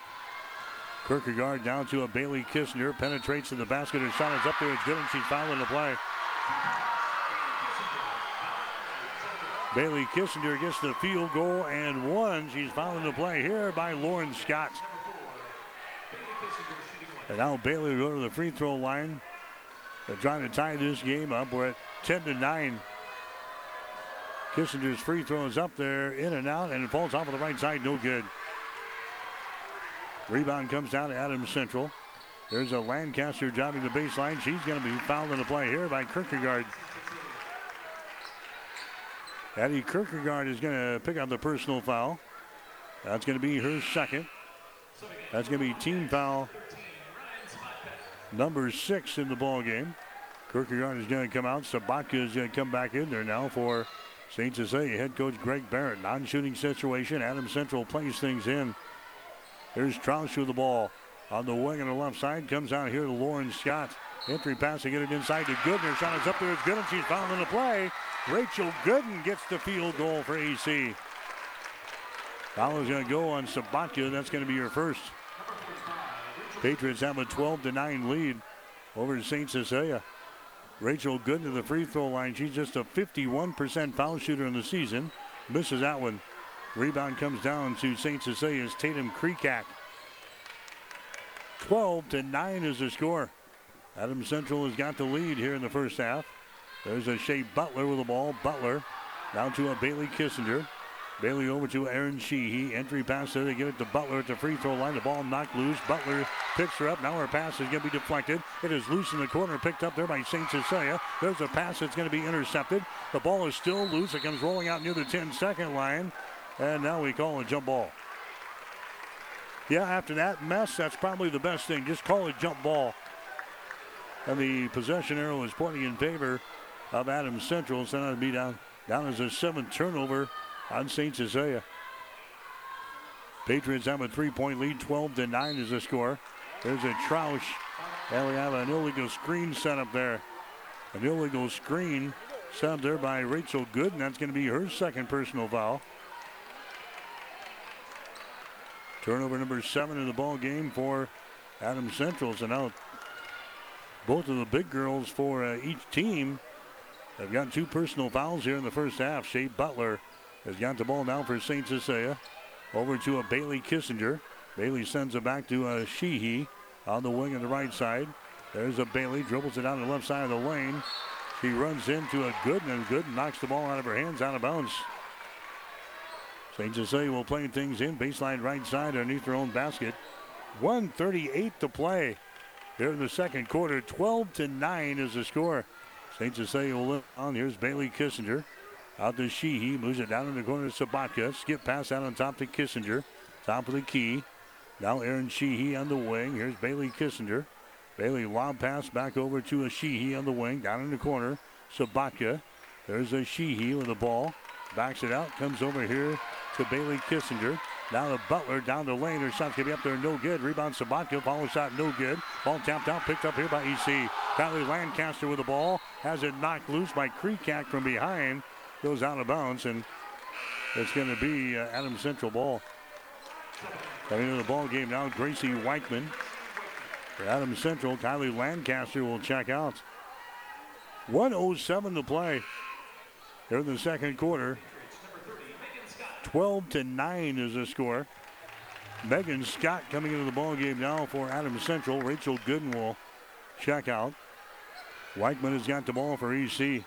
Kierkegaard down to a Bailey Kissinger. Penetrates to the basket. Her shot is up there. It's good, and she's fouling the play. Bailey Kissinger gets the field goal and one. She's fouling the play here by Lauren Scott. And now Bailey will go to the free throw line. They're trying to tie this game up. We're at 10 to 9. Kissinger's free throw is up there, in and out, and it falls off of the right side, no good. Rebound comes down to Adams Central. There's a Lancaster driving the baseline. She's going to be fouled in the play here by Kierkegaard. Addie Kierkegaard is going to pick up the personal foul. That's going to be her second. That's going to be team foul number six in the ball game. Kierkegaard is going to come out. Sabatka is going to come back in there now for St. Cecilia head coach Greg Barrett. Non-shooting situation. Adams Central plays things in. Here's Troush with the ball. On the wing on the left side. Comes out here to Lauren Scott. Entry pass to get it inside to Gooden. Shot is up there. It's good and she's fouled in the play. Rachel Gooden gets the field goal for AC. Foul is going to go on Sabatka. That's going to be your first. Patriots have a 12 to 9 lead over to St. Cecilia. Rachel Gooden to the free throw line. She's just a 51% foul shooter in the season. Misses that one. Rebound comes down to St. Cecilia's Tatum Creekack. 12 to 9 is the score. Adams Central has got the lead here in the first half. There's a Shea Butler with the ball. Butler down to a Bailey Kissinger. Bailey over to Aaron Sheehy. Entry pass there. They give it to Butler at the free throw line. The ball knocked loose. Butler picks her up. Now her pass is going to be deflected. It is loose in the corner. Picked up there by St. Cecilia. There's a pass that's going to be intercepted. The ball is still loose. It comes rolling out near the 10 second line. And now we call a jump ball. Yeah, after that mess, that's probably the best thing. Just call it jump ball. And the possession arrow is pointing in favor of Adams Central. So that'll be down, down as a seventh turnover on St. Cecilia. Patriots have a three-point lead, 12 to 9 is the score. There's a Troush, and we have an illegal screen set up there. An illegal screen set up there by Rachel Gooden, and that's going to be her second personal foul. Turnover number seven in the ball game for Adams Central. So now both of the big girls for uh, each team have got two personal fouls here in the first half. Shea Butler has got the ball now for St. Cecilia. Over to a Bailey Kissinger. Bailey sends it back to a Sheehy on the wing on the right side. There's a Bailey, dribbles it down the left side of the lane. She runs into a Gooden, and Gooden knocks the ball out of her hands, out of bounds. St. Cecilia will play things in, baseline right side underneath their own basket. 138 to play here in the second quarter. 12 to 9 is the score. St. Cecilia will live on. Here's Bailey Kissinger. Out to Sheehy. Moves it down in the corner to Sabatka. Skip pass out on top to Kissinger. Top of the key. Now Aaron Sheehy on the wing. Here's Bailey Kissinger. Bailey lob pass back over to a Sheehy on the wing. Down in the corner. Sabatka. There's a Sheehy with the ball. Backs it out. Comes over here to Bailey Kissinger. Now the Butler down the lane. Her shot's going to be up there. No good. Rebound Sabatka. Follow shot. No good. Ball tapped out. Picked up here by AC. Kylie Lancaster with the ball. Has it knocked loose by Creekack from behind. Goes out of bounds. And it's going to be uh, Adam Central ball. Coming into the ball game now, Gracie Weichman. For Adam Central, Kylie Lancaster will check out. 107 to play here in the second quarter. 12 to 9 is the score. Megan Scott coming into the ball game now for Adams Central. Rachel Gooden will check out. Weichman has got the ball for AC.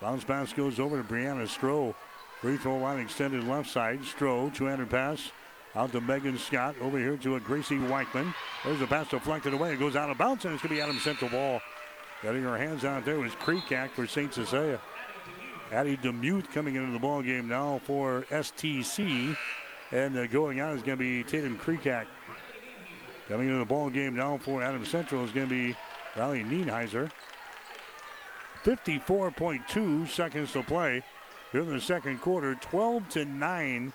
Bounce pass goes over to Brianna Stroh. Free throw line extended left side. Stroh, two-handed pass out to Megan Scott. Over here to a Gracie Weichman. There's a pass deflected away. It goes out of bounds, and it's going to be Adams Central ball. Getting her hands out there was Creekack for St. Cecilia. Addie Demuth coming into the ball game now for STC. And uh, going out is going to be Tatum Creekack. Coming into the ball game now for Adams Central is going to be Riley Nienheiser. 54.2 seconds to play here in the second quarter. 12 to 9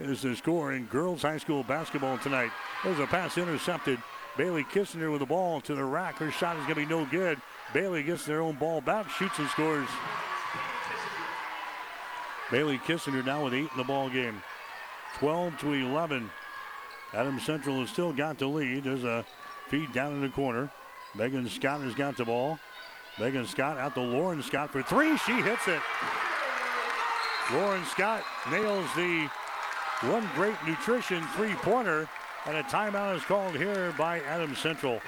is the score in girls high school basketball tonight. There's a pass intercepted. Bailey Kissinger with the ball to the rack. Her shot is going to be no good. Bailey gets their own ball back, shoots and scores. Bailey Kissinger now with eight in the ball game. 12 to 11. Adams Central has still got the lead. There's a feed down in the corner. Megan Scott has got the ball. Megan Scott out to Lauren Scott for three. She hits it. Lauren Scott nails the one great nutrition three pointer, and a timeout is called here by Adams Central.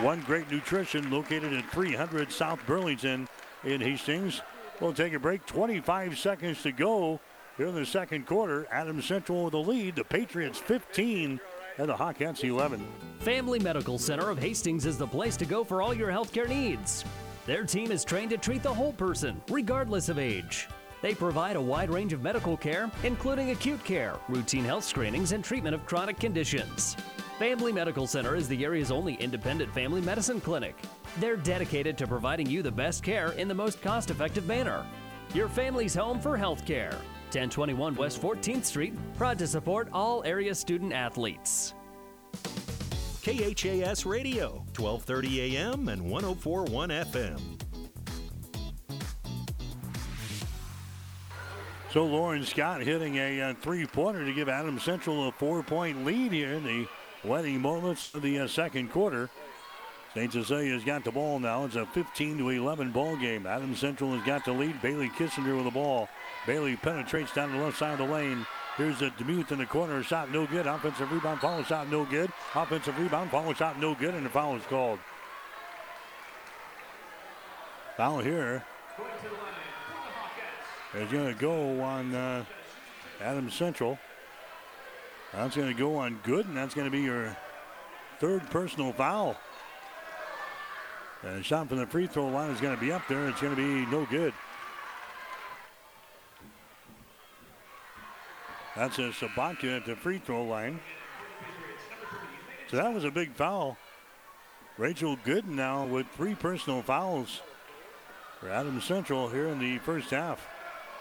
One great nutrition located at 300 South Burlington in Hastings. We'll take a break. 25 seconds to go here in the second quarter. Adams Central with the lead. The Patriots 15 and the Hawkettes 11. Family Medical Center of Hastings is the place to go for all your healthcare needs. Their team is trained to treat the whole person, regardless of age. They provide a wide range of medical care, including acute care, routine health screenings, and treatment of chronic conditions. Family Medical Center is the area's only independent family medicine clinic. They're dedicated to providing you the best care in the most cost effective manner. Your family's home for health care. 1021 West 14th Street, proud to support all area student athletes. KHAS Radio, 1230 AM and 1041 FM. So Lauren Scott hitting a uh, three-pointer to give Adam Central a four-point lead here in the wedding moments of the uh, second quarter. St. Cecilia's got the ball now. It's a 15 to 11 ball game. Adams Central has got the lead. Bailey Kissinger with the ball. Bailey penetrates down the left side of the lane. Here's a Demuth in the corner. Shot no good. Offensive rebound, follow shot no good. Offensive rebound, follow shot no good, and the foul is called. Foul here is going to go on uh, Adams Central. That's going to go on good, and that's going to be your third personal foul. And the shot from the free throw line is going to be up there. It's going to be no good. That's a Sabatka at the free throw line. So that was a big foul. Rachel Gooden now with three personal fouls for Adams Central here in the first half.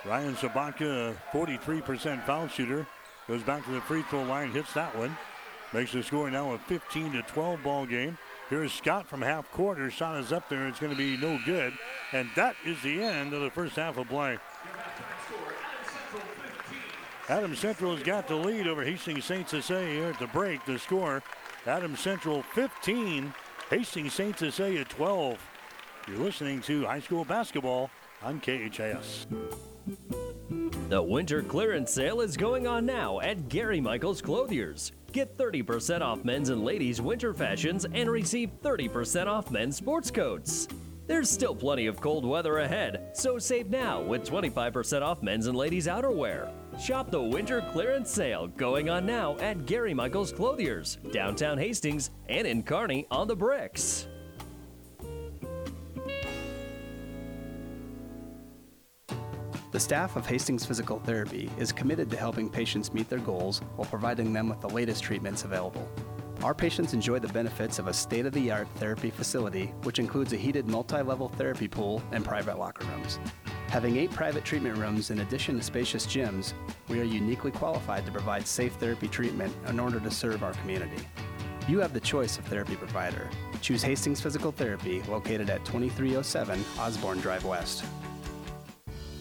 Ryan Sabatka, 43% foul shooter, goes back to the free throw line, hits that one. Makes the score now a 15 to 12 ball game. Here's Scott from half court. Her shot is up there. It's going to be no good. And that is the end of the first half of play. Adam Central has got the lead over Hastings St. Cecilia here at the break. The score, Adam Central 15, Hastings St. Cecilia 12. You're listening to high school basketball on KHAS. The winter clearance sale is going on now at Gary Michaels Clothiers. Get 30% off men's and ladies' winter fashions and receive 30% off men's sports coats. There's still plenty of cold weather ahead, so save now with 25% off men's and ladies' outerwear. Shop the winter clearance sale going on now at Gary Michaels Clothiers, downtown Hastings, and in Kearney on the bricks. The staff of Hastings Physical Therapy is committed to helping patients meet their goals while providing them with the latest treatments available. Our patients enjoy the benefits of a state of the art therapy facility, which includes a heated multi level therapy pool and private locker rooms. Having eight private treatment rooms in addition to spacious gyms, we are uniquely qualified to provide safe therapy treatment in order to serve our community. You have the choice of therapy provider. Choose Hastings Physical Therapy, located at 2307 Osborne Drive West.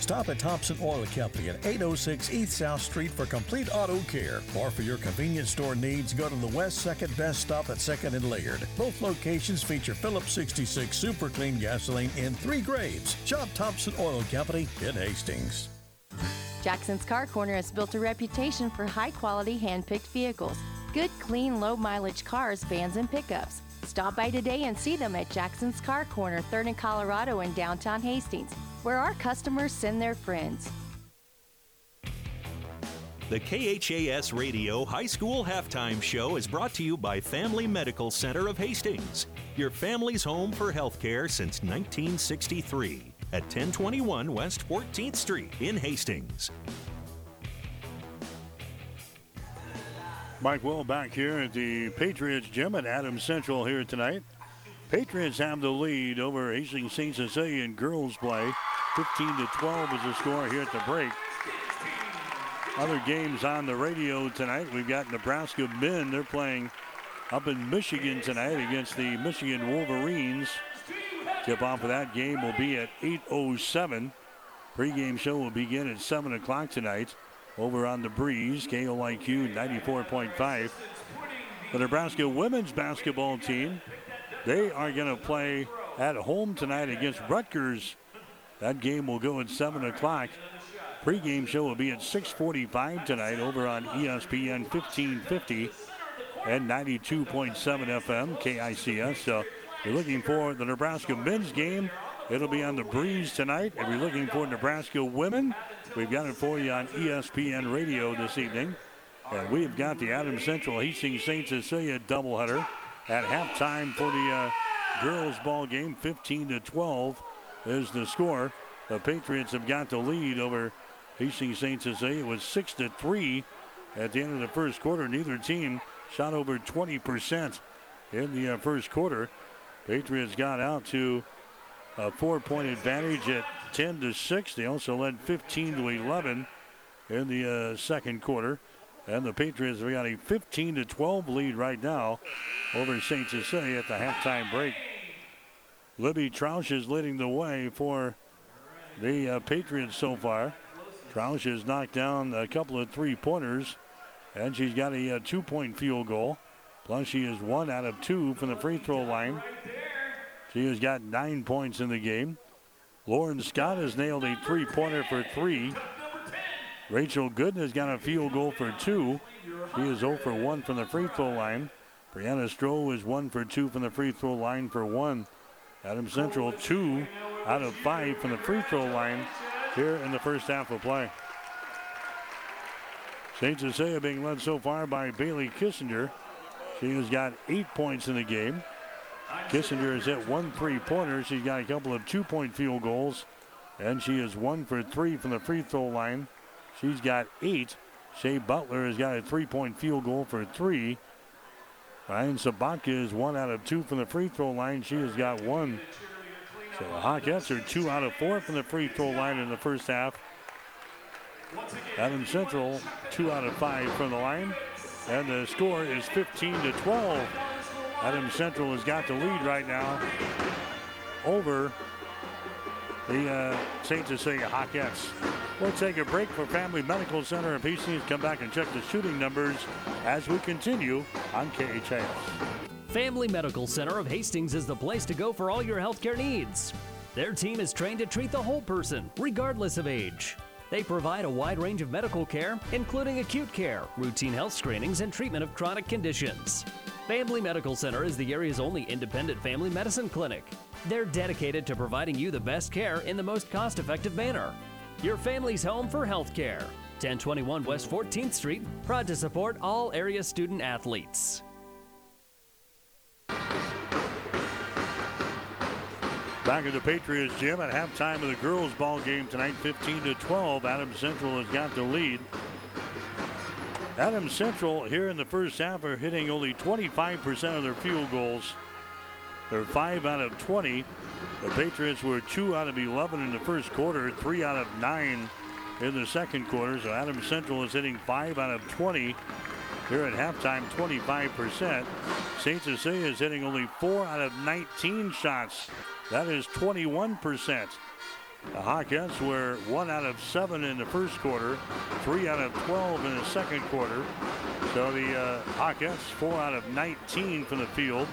Stop at Thompson Oil Company at 806 East South Street for complete auto care. Or for your convenience store needs, go to the West Second Best Stop at 2nd and Laird. Both locations feature Phillips 66 Super Clean gasoline in three grades. Shop Thompson Oil Company in Hastings. Jackson's Car Corner has built a reputation for high quality hand picked vehicles. Good, clean, low mileage cars, vans, and pickups. Stop by today and see them at Jackson's Car Corner, 3rd and Colorado in downtown Hastings, where our customers send their friends. The KHAS Radio High School Halftime Show is brought to you by Family Medical Center of Hastings, your family's home for healthcare since 1963 at 1021 West 14th Street in Hastings. Mike Will back here at the Patriots gym at Adams Central here tonight. Patriots have the lead over Hastings St. Cecilia in girls play. 15 to 12 is the score here at the break. Other games on the radio tonight. We've got Nebraska men. They're playing up in Michigan tonight against the Michigan Wolverines. Tip off of that game will be at 8.07. Pregame show will begin at 7 o'clock tonight over on the breeze. KOIQ 94.5. The Nebraska women's basketball team, they are going to play at home tonight against Rutgers. That game will go at 7 o'clock. Pregame show will be at 6:45 tonight over on ESPN 1550 and 92.7 FM KICS. So you're looking for the Nebraska men's game. It'll be on the breeze tonight. If you're looking for Nebraska women, we've got it for you on ESPN radio this evening. And we've got the Adams Central Hastings St. Cecilia doubleheader at halftime for the uh, girls ball game. 15 to 12 is the score. The Patriots have got the lead over Hastings St. Cecilia. It was 6 to 3 at the end of the first quarter. Neither team shot over 20% in the uh, first quarter. Patriots got out to a four-point advantage at 10 to 6. They also led 15 to 11 in the uh, second quarter. And the Patriots have got a 15 to 12 lead right now over St. Cecilia at the halftime break. Libby Troush is leading the way for the uh, Patriots so far. Troush has knocked down a couple of three pointers, and she's got a, a uh, two point field goal. Plus, she is one out of two from the free throw line. She has got nine points in the game. Lauren Scott has nailed a three pointer for three. Rachel Gooden has got a field goal for two. She is 0 for 1 from the free throw line. Brianna Stroh is 1 for 2 from the free throw line for one. Adam Central, 2 out of 5 from the free throw line here in the first half of play. St. Cecilia being led so far by Bailey Kissinger. She has got eight points in the game. Kissinger has hit one three pointer. She's got a couple of two point field goals, and she is one for three from the free throw line. She's got eight. Shea Butler has got a three point field goal for three. Ryan Sabatka is one out of two from the free throw line. She has got one. So the Hawkettes are two out of four from the free throw line in the first half. Adam Central, two out of five from the line. And the score is 15 to 12. Adam Central has got the lead right now over the uh, St. Cecilia Hawkettes. We'll take a break for Family Medical Center of Hastings. Come back and check the shooting numbers as we continue on KHAS. Family Medical Center of Hastings is the place to go for all your healthcare needs. Their team is trained to treat the whole person, regardless of age. They provide a wide range of medical care, including acute care, routine health screenings, and treatment of chronic conditions. Family Medical Center is the area's only independent family medicine clinic. They're dedicated to providing you the best care in the most cost effective manner. Your family's home for health care. 1021 West 14th Street, proud to support all area student athletes. Back at the Patriots gym at halftime of the girls' ball game tonight, 15 to 12. Adams Central has got the lead. Adams Central here in the first half are hitting only 25% of their field goals. They're 5 out of 20. The Patriots were 2 out of 11 in the first quarter, 3 out of 9 in the second quarter. So Adams Central is hitting 5 out of 20 here at halftime, 25%. St. Cecilia is hitting only 4 out of 19 shots that is 21%. The Hawkettes were one out of seven in the first quarter, three out of 12 in the second quarter. So the uh, Hawkettes, four out of 19 from the field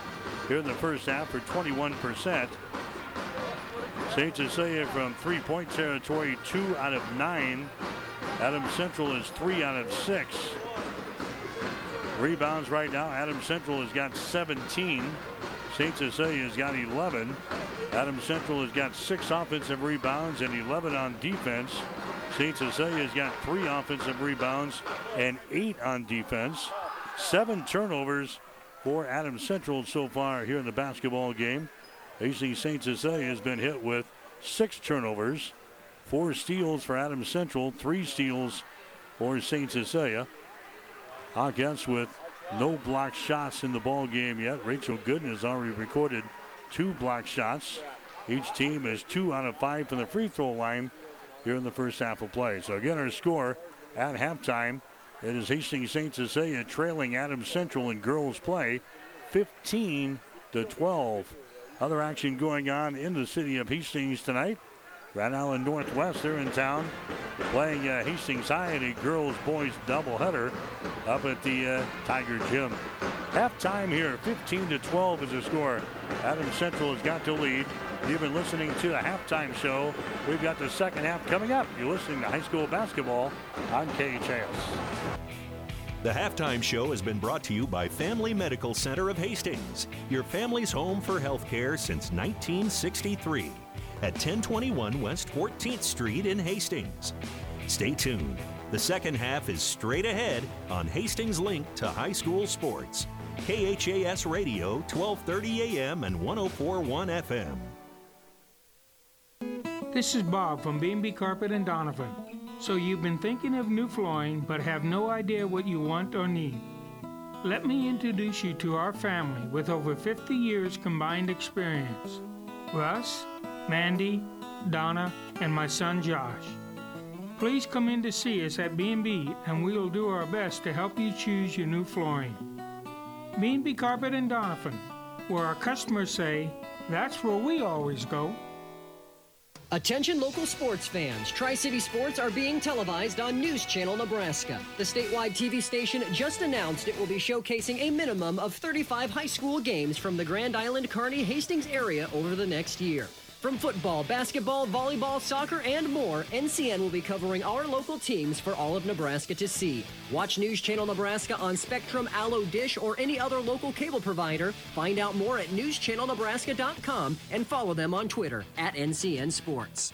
here in the first half for 21%. St. Cecilia from three point territory, two out of nine. Adams Central is three out of six. Rebounds right now. Adams Central has got 17. St. Cecilia has got 11. Adams Central has got six offensive rebounds and 11 on defense. St. Cecilia has got three offensive rebounds and eight on defense. Seven turnovers for Adams Central so far here in the basketball game. AC St. Cecilia has been hit with six turnovers, four steals for Adams Central, three steals for St. Cecilia. Hawkettes with no block shots in the ball game yet. Rachel Gooden has already recorded two block shots. Each team is two out of five from the free throw line here in the first half of play. So again, our score at halftime, it is Hastings St. Cecilia trailing Adams Central in girls play 15 to 12. Other action going on in the city of Hastings tonight. Grand Island Northwest, they're in town playing uh, Hastings High in a girls boys doubleheader up at the uh, Tiger Gym. Halftime here, 15 to 12 is the score. Adams Central has got the lead. You've been listening to the halftime show. We've got the second half coming up. You're listening to high school basketball on KHAS. The halftime show has been brought to you by Family Medical Center of Hastings, your family's home for healthcare since 1963 at 1021 West 14th Street in Hastings. Stay tuned. The second half is straight ahead on Hastings Link to High School Sports. KHAS Radio, 1230 AM and 1041 FM. This is Bob from B&B Carpet and Donovan. So you've been thinking of new flooring but have no idea what you want or need. let me introduce you to our family with over 50 years combined experience. Russ, Mandy, Donna, and my son Josh. Please come in to see us at B&B and we will do our best to help you choose your new flooring. B&B Carpet and Donovan, where our customers say, that's where we always go. Attention local sports fans. Tri City Sports are being televised on News Channel Nebraska. The statewide TV station just announced it will be showcasing a minimum of 35 high school games from the Grand Island Kearney Hastings area over the next year. From football, basketball, volleyball, soccer, and more, NCN will be covering our local teams for all of Nebraska to see. Watch News Channel Nebraska on Spectrum, Allo Dish, or any other local cable provider. Find out more at newschannelnebraska.com and follow them on Twitter at NCN Sports.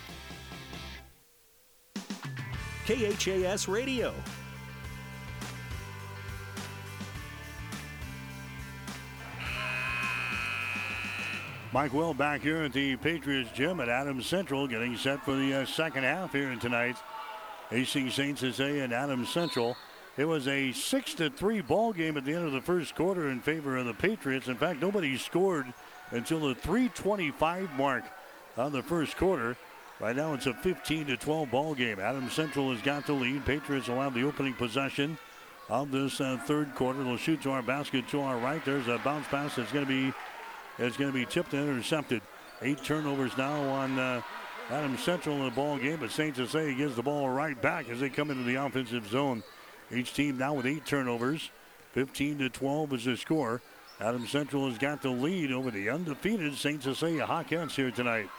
KHAS Radio. Mike Will back here at the Patriots gym at Adams Central, getting set for the uh, second half here tonight. Hastings St. Cecilia and Adams Central. It was a six to three ball game at the end of the first quarter in favor of the Patriots. In fact, nobody scored until the 325 mark of the first quarter. Right now, it's a 15 to 12 ball game. Adams Central has got the lead. Patriots have the opening possession of this uh, third quarter. They'll shoot to our basket to our right. There's a bounce pass that's going to be it's going to be tipped and intercepted. Eight turnovers now on uh, Adams Central in the ball game, but St. Cecilia gives the ball right back as they come into the offensive zone. Each team now with eight turnovers. 15 to 12 is the score. Adams Central has got the lead over the undefeated St. Cecilia Hawkettes here tonight.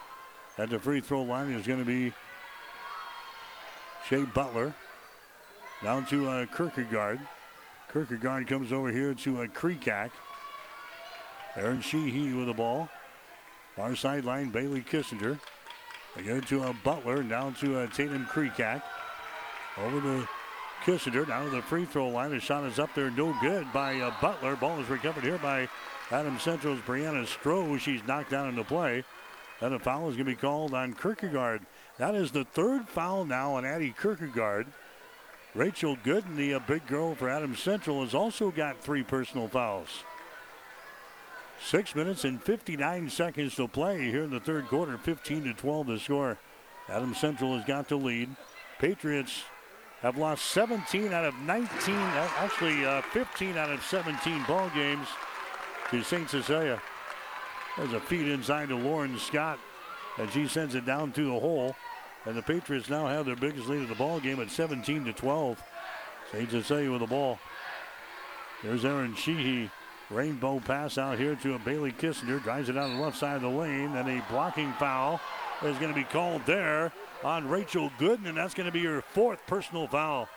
At the free throw line is going to be Shea Butler. Down to uh, Kierkegaard. Kierkegaard comes over here to uh, Kreekak. Aaron Sheehy with the ball. Far sideline, Bailey Kissinger. Again to uh, Butler, down to uh, Tatum Kreekak. Over to Kissinger, down to the free throw line. The shot is up there, no good by uh, Butler. Ball is recovered here by Adam Central's Brianna Stroh. She's knocked down into play. And a foul is going to be called on Kierkegaard. That is the third foul now on Addie Kierkegaard. Rachel Gooden, the uh, big girl for Adams Central, has also got three personal fouls. Six minutes and 59 seconds to play here in the third quarter. 15 to 12 to score. Adams Central has got the lead. Patriots have lost 17 out of 19, uh, actually uh, 15 out of 17 ball games to St. Cecilia. There's a feed inside to Lauren Scott, and she sends it down to the hole. And the Patriots now have their biggest lead of the ball game at 17 to 12. St. Cecilia with the ball. There's Aaron Sheehy. Rainbow pass out here to a Bailey Kissinger. Drives it down the left side of the lane. And a blocking foul is going to be called there on Rachel Gooden, and that's going to be her fourth personal foul.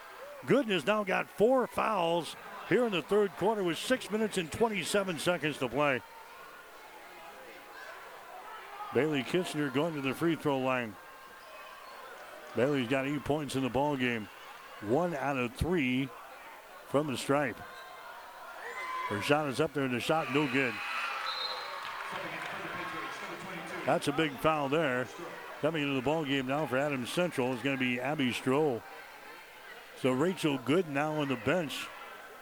Gooden has now got four fouls here in the third quarter with six minutes and 27 seconds to play. Bailey Kissinger going to the free throw line. Bailey's got eight points in the ball game. One out of three from the stripe. Her shot is up there, and the shot no good. That's a big foul there. Coming into the ball game now for Adams Central is going to be Abby Stroh. So Rachel Good now on the bench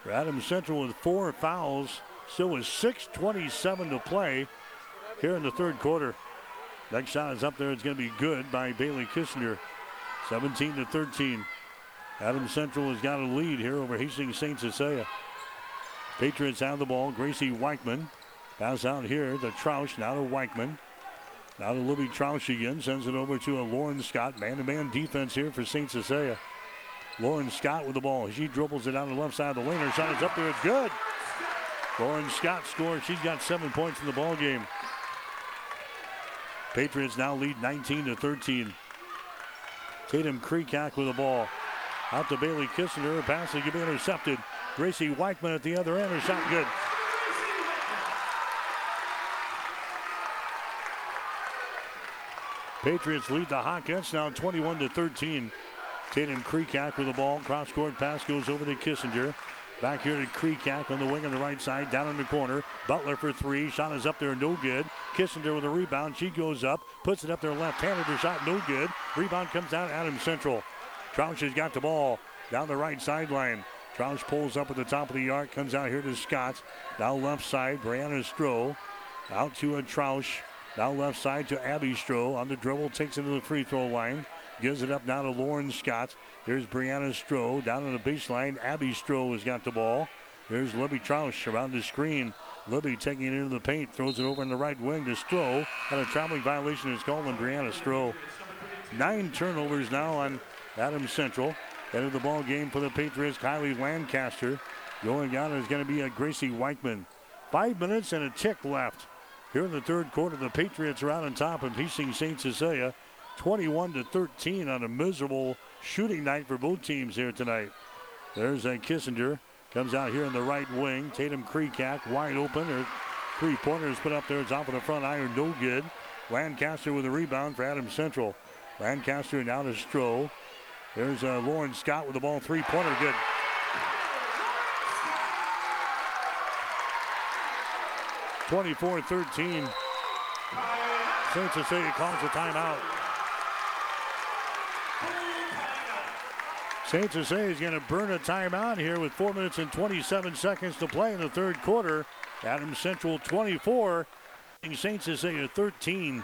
for Adams Central with four fouls. Still with 6.27 to play here in the third quarter. Next shot is up there. It's going to be good by Bailey Kissinger. 17 to 13. Adams Central has got a lead here over Hastings St. Cecilia. Patriots have the ball. Gracie Weichman. Pass out here to Troush. Now to Weichman. Now to Libby Troush again. Sends it over to a Lauren Scott. Man-to-man defense here for St. Cecilia. Lauren Scott with the ball. She dribbles it down the left side of the lane. Her shot is up there. It's good. Lauren Scott scores. She's got seven points in the ball game. Patriots now lead 19 to 13. Tatum Kreekak with the ball. Out to Bailey Kissinger. Pass that could be intercepted. Gracie Weichman at the other end. Her shot good. Patriots lead the Hawkettes now 21 to 13. Tatum Kreekak with the ball. Cross court pass goes over to Kissinger. Back here to Creekak on the wing on the right side, down in the corner. Butler for three. Shot is up there, no good. Kissinger with a rebound. She goes up, puts it up there left-handed. Her shot no good. Rebound comes out. Adam Central. Troush has got the ball down the right sideline. Troush pulls up at the top of the arc, comes out here to Scott. Now left side, Brianna Stroh. Out to a Troush. Now left side to Abby Stroh. On the dribble, takes it to the free throw line. Gives it up now to Lauren Scott. Here's Brianna Stroh down on the baseline. Abby Stroh has got the ball. There's Libby Troush around the screen. Libby taking it into the paint, throws it over in the right wing to Stroh. And a traveling violation is called on Brianna Stroh. Nine turnovers now on Adams Central. Head of the ball game for the Patriots, Kylie Lancaster. Going out is going to be a Gracie Weichman. Five minutes and a tick left. Here in the third quarter, the Patriots are out on top of Hastings St. Cecilia, 21 to 13 on a miserable shooting night for both teams here tonight. There's a Kissinger. Comes out here in the right wing. Tatum Creekak wide open. Her three pointers put up there. It's off of the front iron. No good. Lancaster with a rebound for Adams Central. Lancaster now to Stroh. There's uh, Lauren Scott with the ball. Three pointer. Good. 24-13. St. Cecilia calls a timeout. St. Cecilia is going to burn a timeout here with 4 minutes and 27 seconds to play in the third quarter. Adams Central 24, St. Cecilia 13.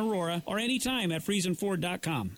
Aurora, or anytime at FriesenFord.com.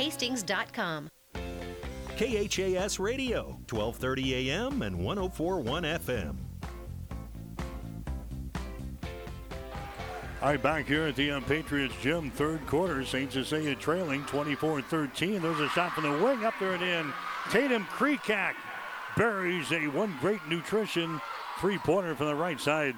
PTSRHastings.com. KHAS Radio, 1230 AM and 1041 FM. All right, back here at the um, Patriots gym, third quarter, St. Cecilia trailing 24-13. There's a shot from the wing up there and in. Tatum Creekak buries a one great nutrition three-pointer from the right side.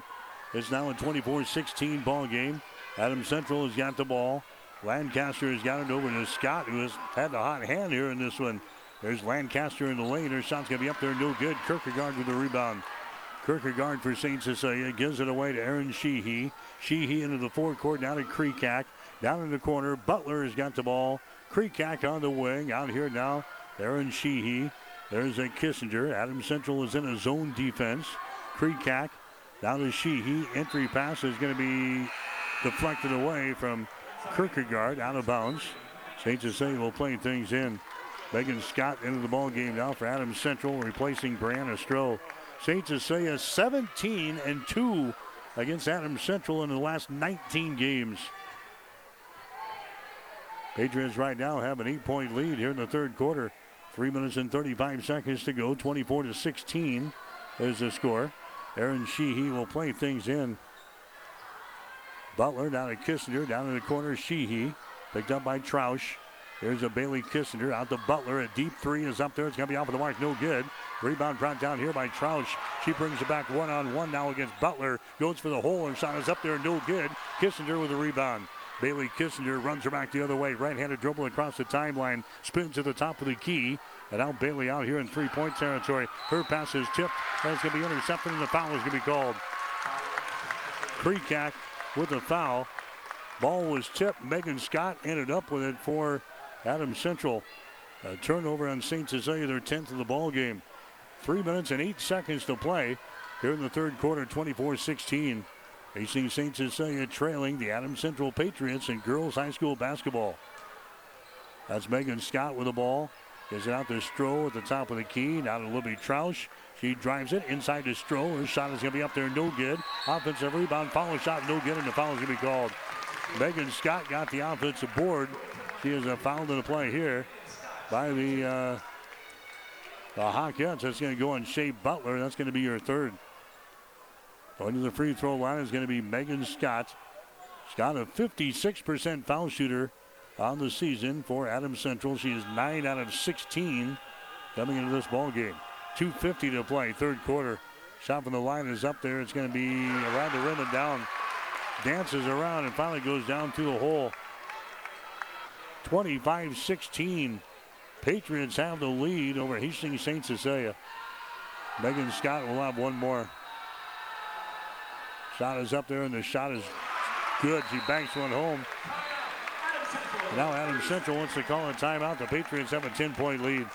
It's now a 24-16 ball game. Adam Central has got the ball. Lancaster has got it over to Scott, who has had the hot hand here in this one. There's Lancaster in the lane. Her shot's going to be up there, no good. Kierkegaard with the rebound. Kierkegaard for St. Cecilia gives it away to Aaron Sheehy. Sheehy into the forecourt, down to Creekak. Down in the corner, Butler has got the ball. Creekak on the wing. Out here now, Aaron Sheehy. There's a Kissinger. Adam Central is in a zone defense. Creekak down to Sheehy. Entry pass is going to be deflected away from Kierkegaard out of bounds. St. Cecilia will play things in. Megan Scott into the ball game now for Adams Central, replacing Brianna Stroh. St. Cecilia 17 and 2 against Adams Central in the last 19 games. Patriots right now have an eight-point lead here in the third quarter. Three minutes and 35 seconds to go. 24 to 16 is the score. Aaron Sheehy will play things in. Butler down to Kissinger, down in the corner, Sheehy. Picked up by Troush. There's a Bailey Kissinger out to Butler. A deep three is up there. It's going to be off of the mark. No good. Rebound brought down here by Troush. She brings it back one on one now against Butler. Goes for the hole and shot is up there. No good. Kissinger with a rebound. Bailey Kissinger runs her back the other way. Right handed dribble across the timeline. Spins to the top of the key. And now Bailey out here in three point territory. Her pass is tipped. That's going to be intercepted and the foul is going to be called. Creekak with a foul. Ball was tipped. Megan Scott ended up with it for Adams Central. A turnover on St. Cecilia, their 10th of the ball game. Three minutes and eight seconds to play here in the third quarter, 24-16. Facing St. Cecilia trailing the Adams Central Patriots in girls high school basketball. That's Megan Scott with the ball. Gets it out to Stroh at the top of the key. Now to Libby Troush. She drives it inside to Stroh. Her shot is going to be up there, no good. Offensive rebound, follow shot, no good, and the foul is going to be called. Megan Scott got the offensive board. She is a foul in the play here by the uh, the Hawkettes. That's going to go on Shea Butler. That's going to be your third. Going to the free throw line is going to be Megan Scott. Scott, a 56% foul shooter on the season for Adams Central. She is 9 out of 16 coming into this ball game. 2.50 to play, third quarter. Shot from the line is up there. It's going to be around the rim and down. Dances around and finally goes down to the hole. 25 16. Patriots have the lead over Hastings St. Cecilia. Megan Scott will have one more. Shot is up there, and the shot is good. She banks one home. Now Adam Central wants to call a timeout. The Patriots have a 10 point lead.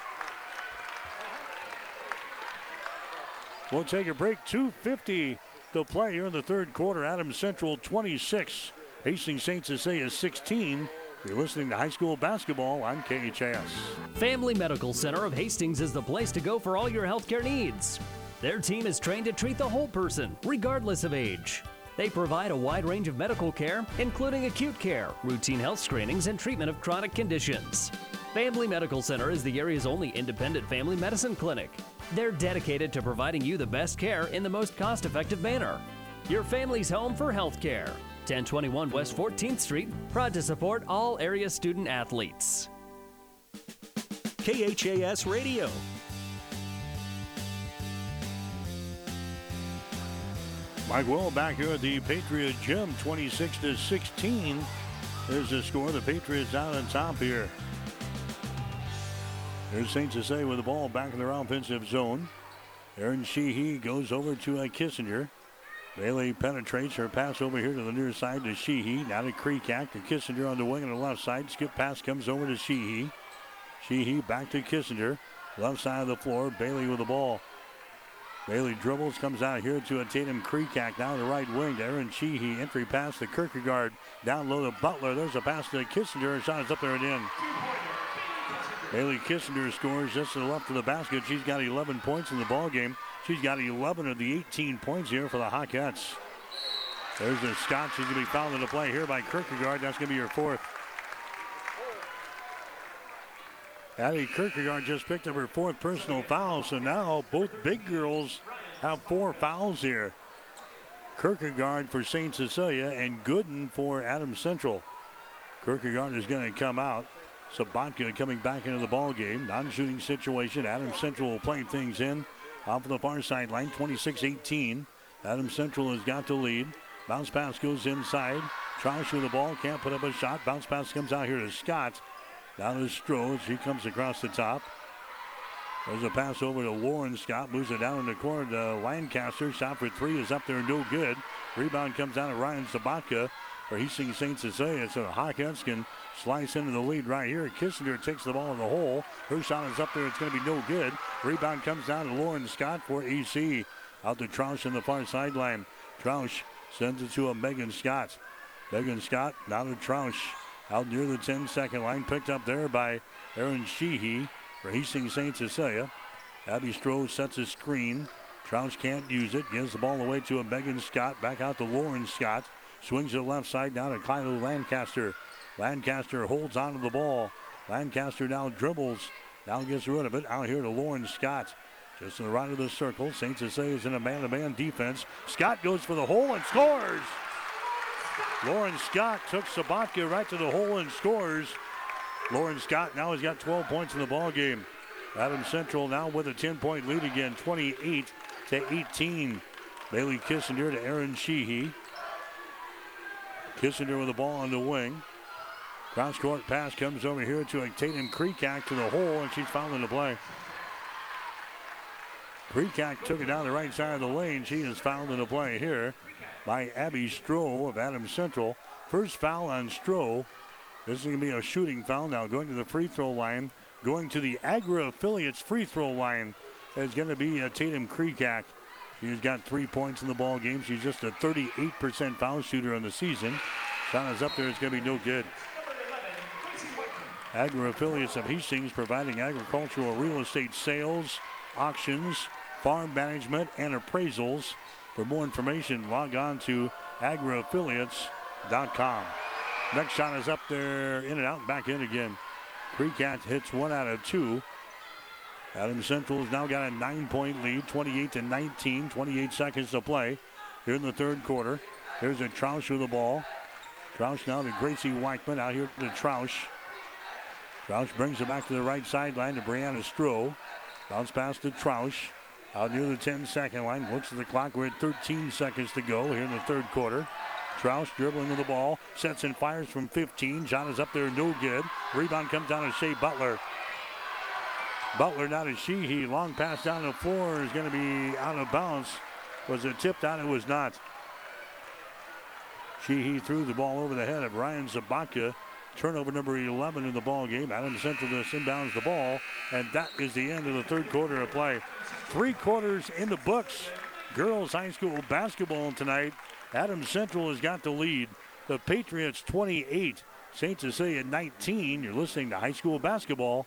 We'll take a break. 2.50 to play here in the third quarter. Adams Central 26. Hastings St. Cecilia 16. You're listening to high school basketball on KHAS. Family Medical Center of Hastings is the place to go for all your healthcare needs. Their team is trained to treat the whole person, regardless of age. They provide a wide range of medical care, including acute care, routine health screenings, and treatment of chronic conditions. Family Medical Center is the area's only independent family medicine clinic. They're dedicated to providing you the best care in the most cost effective manner. Your family's home for health care. 1021 West 14th Street, proud to support all area student athletes. KHAS Radio. Mike Will back here at the Patriot Gym, 26 to 16. There's the score. The Patriots out on top here. There's St. Cecilia with the ball back in their offensive zone. Aaron Sheehy goes over to uh, Kissinger. Bailey penetrates her pass over here to the near side to Sheehy. Now to Kreekak to Kissinger on the wing on the left side. Skip pass comes over to Sheehy. Sheehy back to Kissinger. Left side of the floor. Bailey with the ball. Bailey dribbles, comes out here to a Tatum Kreekak down the right wing to Aaron Sheehy. Entry pass to Kierkegaard. Down low to Butler. There's a pass to Kissinger. Her shot is up there and in. Bailey Kissinger scores just to the left of the basket. She's got 11 points in the ball game. She's got 11 of the 18 points here for the Hawkettes. There's the Scott. She's going to be fouled into play here by Kierkegaard. That's going to be her fourth. Addie Kierkegaard just picked up her fourth personal foul, so now both big girls have four fouls here. Kierkegaard for St. Cecilia and Gooden for Adams Central. Kierkegaard is going to come out. Sabatka coming back into the ball game. Non-shooting situation. Adam Central will play things in off of the far sideline. 26-18. Adam Central has got the lead. Bounce pass goes inside. Troush with the ball. Can't put up a shot. Bounce pass comes out here to Scott. Down to Stroh. She comes across the top. There's a pass over to Lauren Scott. Moves it down in the corner to uh, Lancaster. Shot for three is up there, no good. Rebound comes down to Ryan Sabatka for Hastings St. Cecilia. So Hawkettes can slice into the lead right here. Kissinger takes the ball in the hole. Her shot is up there. It's going to be no good. Rebound comes down to Lauren Scott for AC. Out to Troush on the far sideline. Troush sends it to a Megan Scott. Megan Scott now to Troush. Out near the 10 second line. Picked up there by Aaron Sheehy for Hastings St. Cecilia. Abby Stroh sets a screen. Troush can't use it. Gives the ball away to a Megan Scott. Back out to Lauren Scott. Swings to the left side down to Kylie Lancaster. Lancaster holds onto the ball. Lancaster now dribbles. Now gets rid of it. Out here to Lauren Scott. Just in the right of the circle. St. Cecilia is in a man-to-man defense. Scott goes for the hole and scores. Lauren Scott took Sabatka right to the hole and scores. Lauren Scott now has got 12 points in the ball game. Adams Central now with a 10-point lead again, 28 to 18. Bailey Kissinger to Aaron Sheehy. Kissinger with the ball on the wing. Cross court pass comes over here to a Tatum Kreekak to the hole, and she's fouled the play. Kreekak took it down the right side of the lane. She is fouled the play here by Abby Stroh of Adams Central. First foul on Stroh. This is going to be a shooting foul now. Going to the free throw line, going to the Agri affiliates free throw line is going to be a Tatum Kreekak. She's got three points in the ball game. She's just a 38% foul shooter on the season. Shot is up there. It's going to be no good. Agri affiliates of Hastings providing agricultural real estate sales, auctions, farm management, and appraisals. For more information, log on to agriaffiliates.com. Next shot is up there, in and out, back in again. Crecat hits one out of two. Adams Central has now got a nine-point lead, 28 to 19, 28 seconds to play here in the third quarter. Here's a Troush with the ball. Troush now to Gracie Weichman out here to Troush. Troush brings it back to the right sideline to Brianna Stroh. Bounce pass to Troush. Out near the 10 second line. Looks at the clock. We're at 13 seconds to go here in the third quarter. Troush dribbling with the ball. Sets and fires from 15. John is up there, no good. Rebound comes down to Shea Butler. Butler now to Sheehy. Long pass down the floor is going to be out of bounds. Was it tipped out? It was not. Sheehy threw the ball over the head of Ryan Sabatka. Turnover number 11 in the ball game. Adams Central just inbounds the ball, and that is the end of the third quarter of play. Three quarters in the books. Girls high school basketball tonight. Adams Central has got the lead. The Patriots 28, St. Cecilia 19. You're listening to high school basketball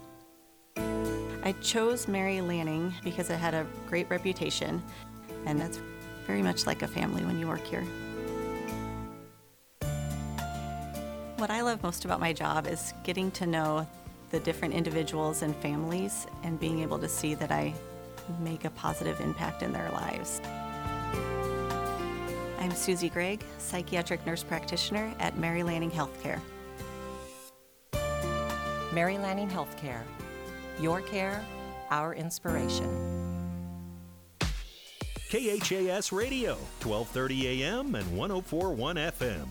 I chose Mary Lanning because it had a great reputation, and that's very much like a family when you work here. What I love most about my job is getting to know the different individuals and families and being able to see that I make a positive impact in their lives. I'm Susie Gregg, psychiatric nurse practitioner at Mary Lanning Healthcare. Mary Lanning Healthcare. Your care, our inspiration. KHAS Radio, 1230 AM and 1041 FM.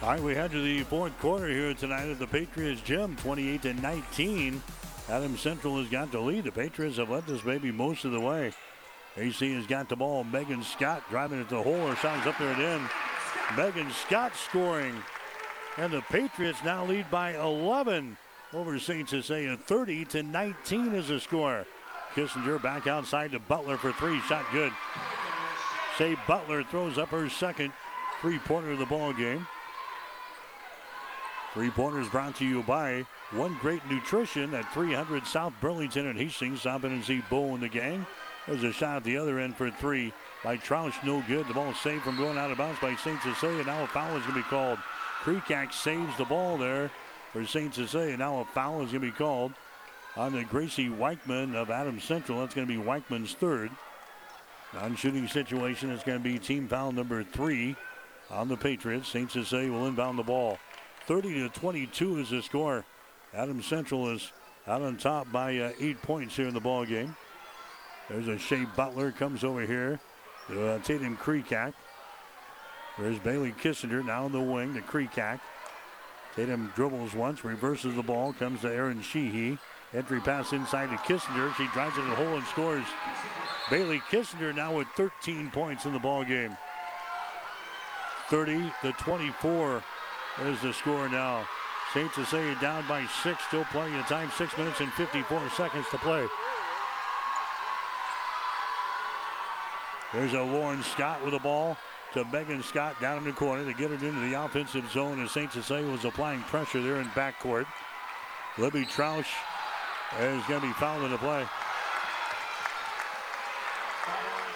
All right, we head to the fourth quarter here tonight at the Patriots Gym, 28 to 19. Adam Central has got the lead. The Patriots have led this baby most of the way. AC has got the ball. Megan Scott driving it to the hole. Her shot is up there and in. Megan Scott scoring. And the Patriots now lead by 11 over St. Cecilia. 30 to 19 is the score. Kissinger back outside to Butler for three. Shot good. Shea Butler throws up her second three-pointer of the ball game. Three pointers brought to you by One Great Nutrition at 300 South Burlington and Hastings. Sobbin and Z Bow in the gang. There's a shot at the other end for three by Troush. No good. The ball saved from going out of bounds by St. Cecilia. Now a foul is going to be called. Creekac saves the ball there for St. Cecilia. Now a foul is going to be called on the Gracie Weichman of Adams Central. That's going to be Weichman's third. Non-shooting situation. It's going to be team foul number three on the Patriots. St. Cecilia will inbound the ball. 30 to 22 is the score. Adams Central is out on top by uh, eight points here in the ball game. There's a Shea Butler comes over here uh, Tatum Creekac. There's Bailey Kissinger now in the wing to Creekac. Tatum dribbles once, reverses the ball, comes to Aaron Sheehy. Entry pass inside to Kissinger. She drives it to the hole and scores. Bailey Kissinger now with 13 points in the ball game. 30 to 24 is the score now. St. Cecilia down by six, still plenty of time. Six minutes and 54 seconds to play. There's a Lauren Scott with the ball to Megan Scott down in the corner to get it into the offensive zone as St. Cecilia was applying pressure there in backcourt. Libby Troush is going to be fouled in the play.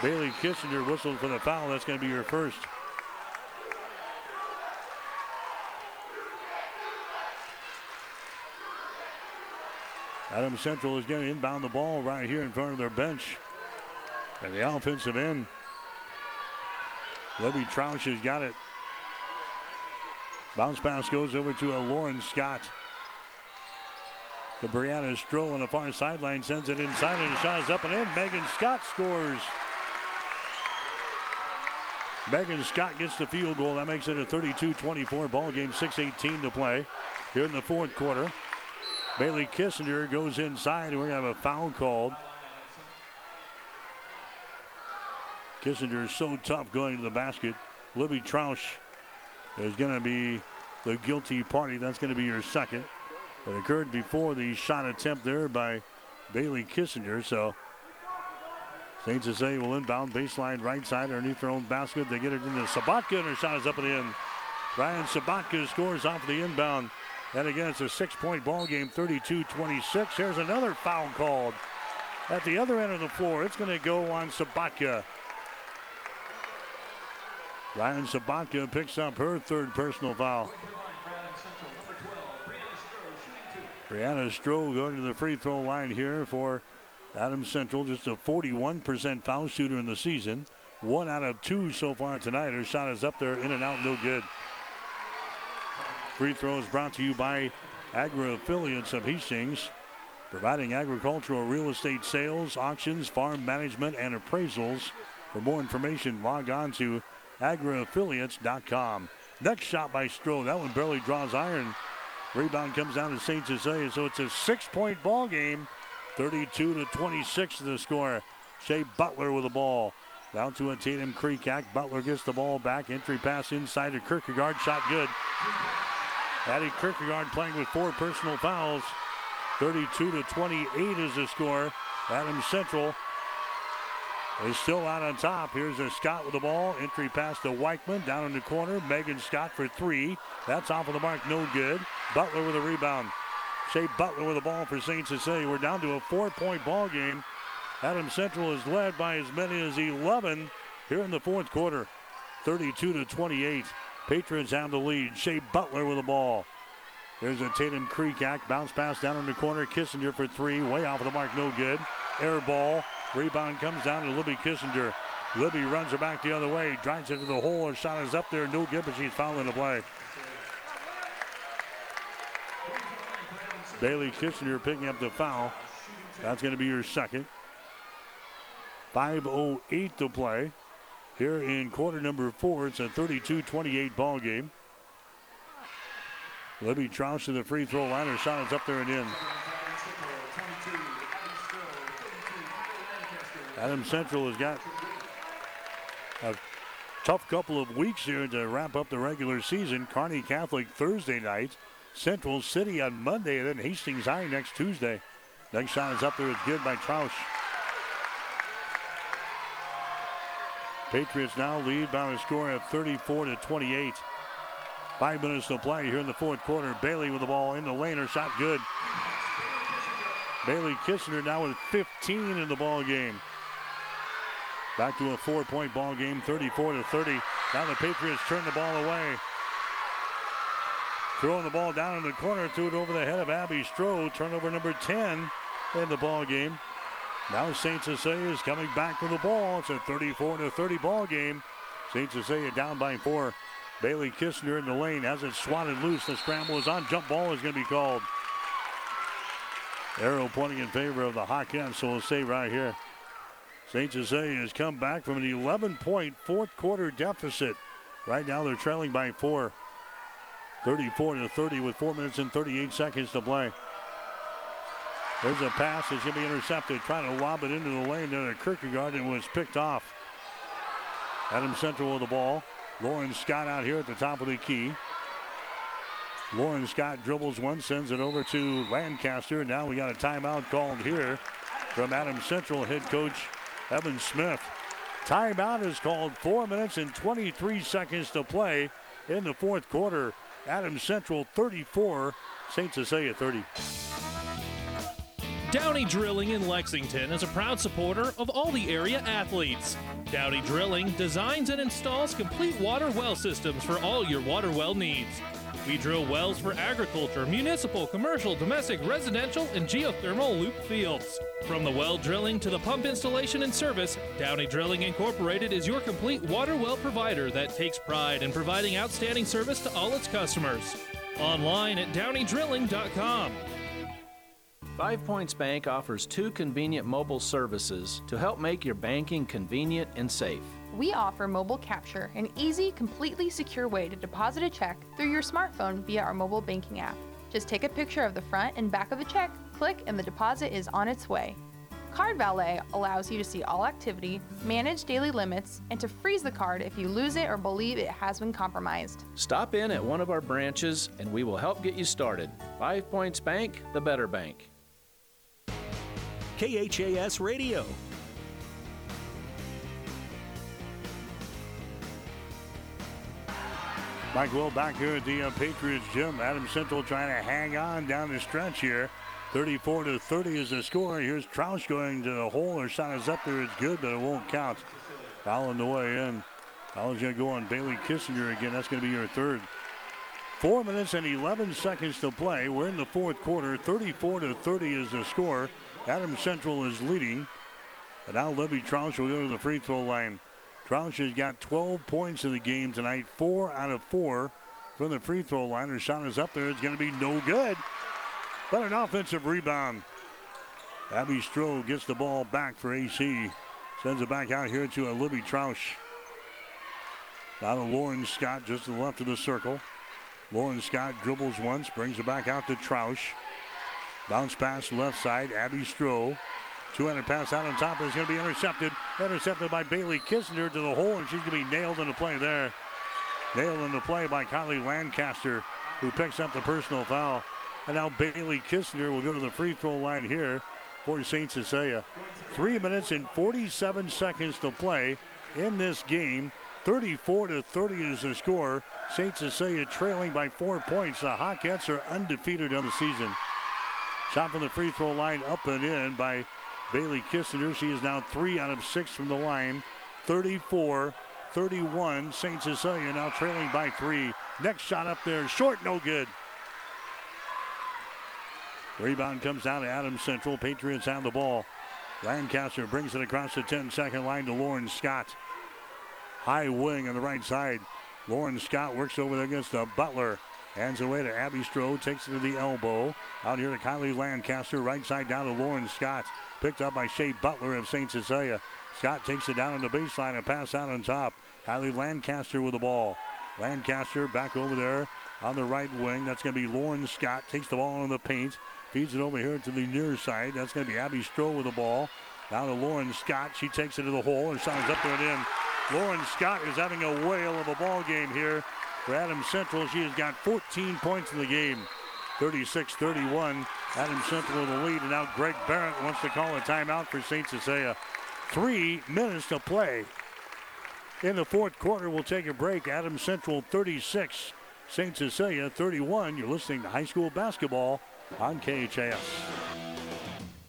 Bailey Kissinger whistled for the foul. That's going to be your first. Adams Central is going to inbound the ball right here in front of their bench. And the offensive end. Libby Troush has got it. Bounce pass goes over to a Lauren Scott. The Brianna Stroh on the far sideline sends it inside and the shot is up and in. Megan Scott scores. Megan Scott gets the field goal. That makes it a 32-24 ball game. 6-18 to play. here in the fourth quarter. Bailey Kissinger goes inside, and we're going to have a foul called. Kissinger is so tough going to the basket. Libby Troush is going to be the guilty party. That's going to be your second. It occurred before the shot attempt there by Bailey Kissinger. So Saints St. Cecilia will inbound baseline right side underneath their own basket. They get it into Sabatka, and her shot is up and in. Ryan Sabatka scores off the inbound. And again, it's a six point ball game, 32 26. Here's another foul called at the other end of the floor. It's going to go on Sabatka. Ryan Sabatka picks up her third personal foul. Brianna Stroh going to the free throw line here for Adams Central, just a 41% foul shooter in the season. One out of two so far tonight. Her shot is up there, in and out, no good. Free throws brought to you by Agri Affiliates of Hastings, providing agricultural real estate sales, auctions, farm management, and appraisals. For more information, log on to agriaffiliates.com. Next shot by Stroh. That one barely draws iron. Rebound comes down to St. Cecilia, so it's a six-point ball game. 32 to 26 to the score. Shea Butler with the ball. Down to a Tatum Creek Butler gets the ball back. Entry pass inside to Kierkegaard. Shot good. Addie Kierkegaard playing with four personal fouls. 32 to 28 is the score. Adams Central is still out on top. Here's a Scott with the ball. Entry pass to Weichman down in the corner. Megan Scott for three. That's off of the mark, no good. Butler with a rebound. Shea Butler with the ball for St. Cecilia. We're down to a four-point ball game. Adam Central is led by as many as 11 here in the fourth quarter. 32 to 28. Patriots have the lead. Shea Butler with the ball. There's a Tatum Creek act. bounce pass down in the corner. Kissinger for three. Way off of the mark, no good. Air ball. Rebound comes down to Libby Kissinger. Libby runs her back the other way, drives into the hole. Her shot is up there, no but she's fouling the play. Bailey Kissinger picking up the foul. That's going to be your second. 5.08 to play here in quarter number four. It's a 32 28 ball game. Libby Troush to the free throw line. Her shot is up there and in. Adam Central has got a tough couple of weeks here to wrap up the regular season. Kearney Catholic Thursday night, Central City on Monday, and then Hastings High next Tuesday. Next shot is up there. It's good by Troush. Patriots now lead by a score of 34 to 28. Five minutes to play here in the fourth quarter. Bailey with the ball in the lane. Her shot good. Bailey Kissinger now with 15 in the ball game. Back to a four-point ball game, 34 to 30. Now the Patriots turn the ball away. Throwing the ball down in the corner, threw it over the head of Abby Stroh. Turnover number 10 in the ball game. Now St. Cecilia is coming back with the ball. It's a 34 to 30 ball game. St. Cecilia down by four. Bailey Kissinger in the lane has it swatted loose. The scramble is on. Jump ball is going to be called. Arrow pointing in favor of the Hawkettes, so we'll stay right here. St. Cecilia has come back from an 11 point fourth quarter deficit. Right now they're trailing by four. 34 to 30 with four minutes and 38 seconds to play. There's a pass that's going to be intercepted, trying to lob it into the lane there to Kierkegaard and was picked off. Adam Central with the ball. Lauren Scott out here at the top of the key. Lauren Scott dribbles one, sends it over to Lancaster. Now we got a timeout called here from Adam Central head coach Evan Smith. Timeout is called. Four minutes and 23 seconds to play in the fourth quarter. Adams Central 34, St. Cecilia 30. Downey Drilling in Lexington is a proud supporter of all the area athletes. Downey Drilling designs and installs complete water well systems for all your water well needs. We drill wells for agriculture, municipal, commercial, domestic, residential, and geothermal loop fields. From the well drilling to the pump installation and service, Downey Drilling Incorporated is your complete water well provider that takes pride in providing outstanding service to all its customers. Online at downeydrilling.com. Five Points Bank offers two convenient mobile services to help make your banking convenient and safe. We offer mobile capture, an easy, completely secure way to deposit a check through your smartphone via our mobile banking app. Just take a picture of the front and back of the check, click, and the deposit is on its way. Card Valet allows you to see all activity, manage daily limits, and to freeze the card if you lose it or believe it has been compromised. Stop in at one of our branches and we will help get you started. Five Points Bank, the better bank. KHAS Radio. Mike Will back here at the uh, Patriots gym. Adam Central trying to hang on down the stretch here. 34 to 30 is the score. Here's Troush going to the hole. Her shot is up there. It's good, but it won't count. Foul the way in. Foul going to go on Bailey Kissinger again. That's going to be your third. Four minutes and 11 seconds to play. We're in the fourth quarter. 34 to 30 is the score. Adam Central is leading. And now Libby Troush will go to the free throw line. Troush has got 12 points in the game tonight, four out of four from the free throw line. Her shot is up there. It's going to be no good. But an offensive rebound. Abby Stroh gets the ball back for AC. Sends it back out here to a Libby Troush. Now to Lauren Scott just to the left of the circle. Lauren Scott dribbles once, brings it back out to Troush. Bounce pass left side. Abby Stroh 200 pass out on top is going to be intercepted. Intercepted by Bailey Kissinger to the hole, and she's going to be nailed in the play there. Nailed in the play by Kylie Lancaster, who picks up the personal foul. And now Bailey Kissinger will go to the free throw line here for St. Cecilia. Three minutes and 47 seconds to play in this game. 34 to 30 is the score. St. Cecilia trailing by four points. The Hawkettes are undefeated on the season. Shot from the free throw line up and in by Bailey Kissinger. She is now three out of six from the line. 34 31. St. Cecilia now trailing by three. Next shot up there, short, no good. Rebound comes down to Adams Central. Patriots have the ball. Lancaster brings it across the 10 second line to Lauren Scott. High wing on the right side. Lauren Scott works over there against the Butler. Hands away to Abby Stroh, takes it to the elbow. Out here to Kylie Lancaster, right side down to Lauren Scott. Picked up by Shea Butler of St. Cecilia. Scott takes it down on the baseline and pass out on top. Kylie Lancaster with the ball. Lancaster back over there on the right wing. That's going to be Lauren Scott. Takes the ball in the paint. Feeds it over here to the near side. That's going to be Abby Stroh with the ball. Now to Lauren Scott. She takes it to the hole and signs up there and in. Lauren Scott is having a whale of a ball game here for Adams Central. She has got 14 points in the game. 36 31. Adams Central with the lead. And now Greg Barrett wants to call a timeout for St. Cecilia. Three minutes to play. In the fourth quarter, we'll take a break. Adams Central 36, St. Cecilia 31. You're listening to high school basketball on KHAS.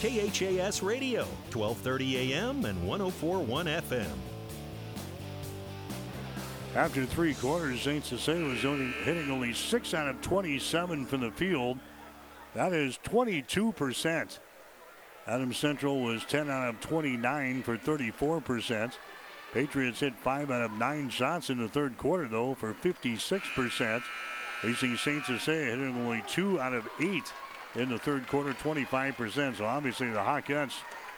KHAS Radio, 1230 AM and 1041 FM. After three quarters, St. Cecilia was only hitting only six out of 27 from the field. That is 22%. Adam Central was 10 out of 29 for 34%. Patriots hit five out of nine shots in the third quarter, though, for 56%. Facing St. Cecilia hitting only two out of eight in the third quarter, 25%. So obviously the Hawkettes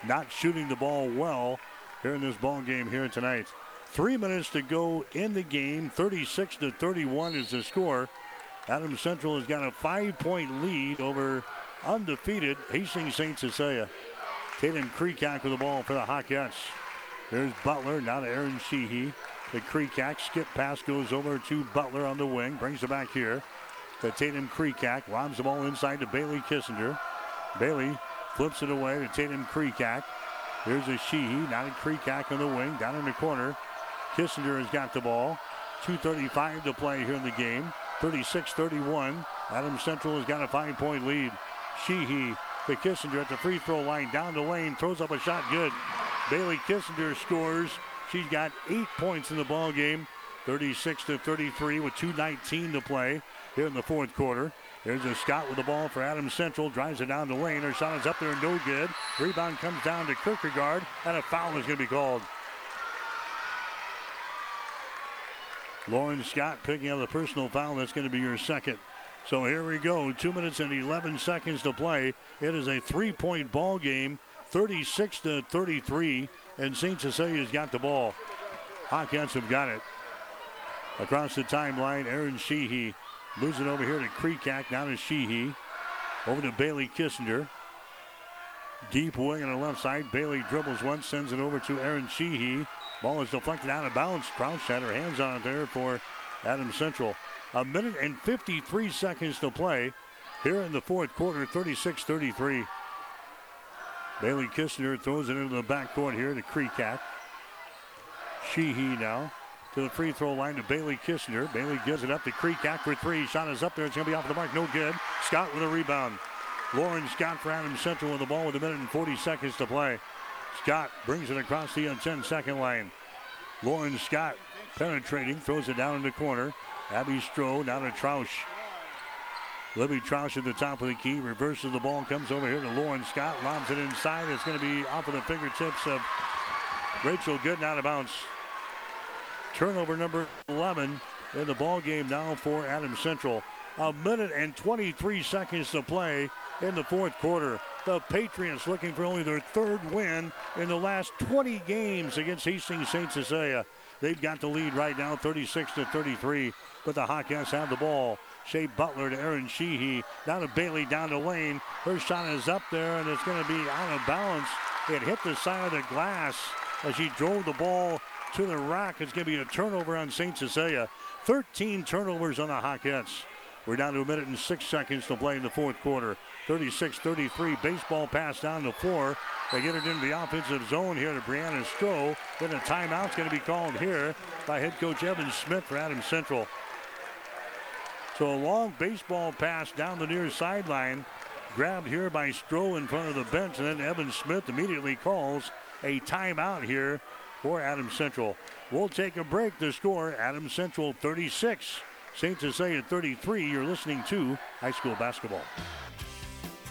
not shooting the ball well here in this ball game here tonight. Three minutes to go in the game. 36 to 31 is the score. Adams Central has got a five-point lead over undefeated Hastings St. Cecilia. Tatum Creekak with the ball for the Hawkettes. There's Butler, now to Aaron Sheehy. The Creekak skip pass goes over to Butler on the wing, brings it back here to Tatum Creekak. Lobs the ball inside to Bailey Kissinger. Bailey flips it away to Tatum Creekak. Here's a Sheehy, now to Creekak on the wing, down in the corner. Kissinger has got the ball. 2.35 to play here in the game. 36 31. Adams Central has got a five point lead. Sheehy to Kissinger at the free throw line. Down the lane. Throws up a shot. Good. Bailey Kissinger scores. She's got eight points in the ball game. 36 to 33 with 2.19 to play here in the fourth quarter. Here's a Scott with the ball for Adams Central. Drives it down the lane. Her shot is up there, no good. Rebound comes down to Kierkegaard, and a foul is going to be called. Lauren Scott picking up the personal foul. That's going to be your second. So here we go. Two minutes and 11 seconds to play. It is a three-point ball game, 36 to 33, and St. Cecilia's got the ball. Hawkettes have got it. Across the timeline, Aaron Sheehy it over here to Kreekak. Now to Sheehy. Over to Bailey Kissinger. Deep wing on the left side. Bailey dribbles one, sends it over to Aaron Sheehy. Ball is deflected out of bounds. Troush had her hands on it there for Adam Central. A minute and 53 seconds to play here in the fourth quarter, 36 33. Bailey Kissinger throws it into the backcourt here to Kreekak. Sheehy now to the free throw line to Bailey Kissinger. Bailey gives it up to Kreekak for three. Shot is up there. It's going to be off the mark. No good. Scott with a rebound. Lauren Scott for Adams Central with the ball with a minute and 40 seconds to play. Scott brings it across the 10 second line. Lauren Scott penetrating, throws it down in the corner. Abby Stroh down to Troush. Libby Troush at the top of the key, reverses the ball, comes over here to Lauren Scott, lobs it inside. It's going to be off of the fingertips of Rachel Gooden out of bounds. Turnover number 11 in the ball game now for Adams Central. A minute and 23 seconds to play in the fourth quarter. The Patriots looking for only their third win in the last 20 games against Hastings St. Cecilia. They've got the lead right now, 36 to 33. But the Hawkettes have the ball. Shea Butler to Aaron Sheehy. Down to Bailey, down to lane. Her shot is up there, and it's going to be out of balance. It hit the side of the glass as she drove the ball to the rack. It's going to be a turnover on St. Cecilia. 13 turnovers on the Hawkettes. We're down to a minute and six seconds to play in the fourth quarter. 36 33. Baseball pass down the floor. They get it into the offensive zone here to Brianna Stroh. Then a timeout's going to be called here by head coach Evan Smith for Adams Central. So a long baseball pass down the near sideline, grabbed here by Stroh in front of the bench, and then Evan Smith immediately calls a timeout here for Adams Central. We'll take a break. The score: Adams Central 36, St. Cecilia 33. You're listening to high school basketball.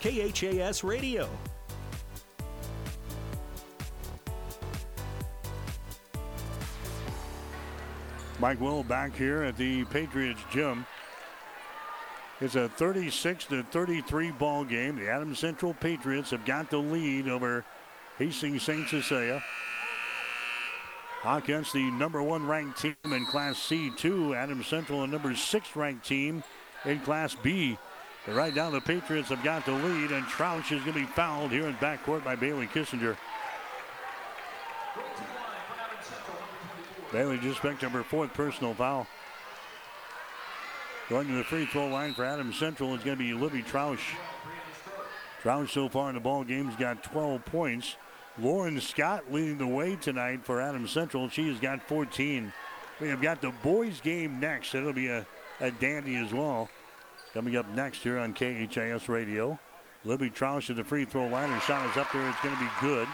KHAS Radio. Mike Will back here at the Patriots gym. It's a 36 to 33 ball game. The Adams Central Patriots have got the lead over Hastings St. Cecilia. Against the number one ranked team in Class C2, Adams Central, a number six ranked team in Class B. But right now, the Patriots have got the lead, and Troush is going to be fouled here in backcourt by Bailey Kissinger. Bailey just picked up her fourth personal foul. Going to the free throw line for Adams Central is going to be Libby Troush. Troush so far in the ball game has got 12 points. Lauren Scott leading the way tonight for Adams Central. She has got 14. We have got the boys game next. It'll be a, a dandy as well. Coming up next here on KHAS Radio. Libby Troush at the free throw line. Her shot is up there. It's going to be good.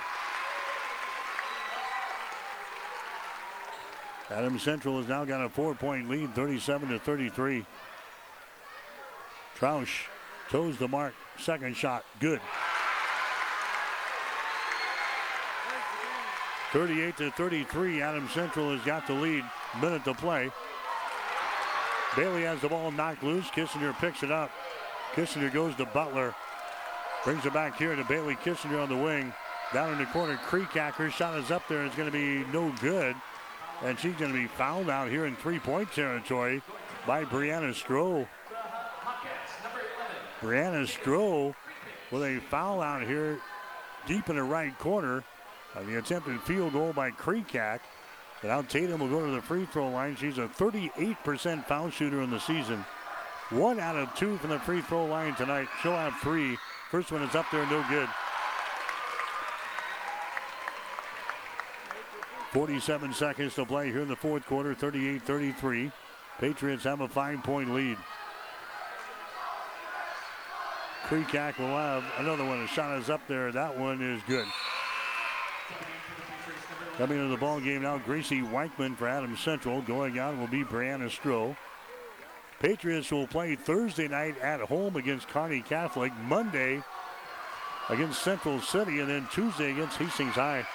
Adam Central has now got a four-point lead, 37 to 33. Troush toes the mark. Second shot, good. 38 to 33. Adam Central has got the lead. Minute to play. Bailey has the ball knocked loose. Kissinger picks it up. Kissinger goes to Butler. Brings it back here to Bailey Kissinger on the wing. Down in the corner, Kreekak. shot is up there. It's going to be no good. And she's going to be fouled out here in three-point territory by Brianna Stroh. Brianna Stroh with a foul out here deep in the right corner. Uh, the attempted field goal by Kreekak. Now Tatum will go to the free throw line. She's a 38% foul shooter in the season. One out of two from the free throw line tonight. She'll have three. First one is up there, no good. 47 seconds to play here in the fourth quarter, 38 33. Patriots have a five point lead. Creekak will have another one. The shot is up there. That one is good. Coming into the ball game now, Gracie Weichman for Adams Central. Going out will be Brianna Stroh. Patriots will play Thursday night at home against Kearney Catholic, Monday against Central City, and then Tuesday against Hastings High.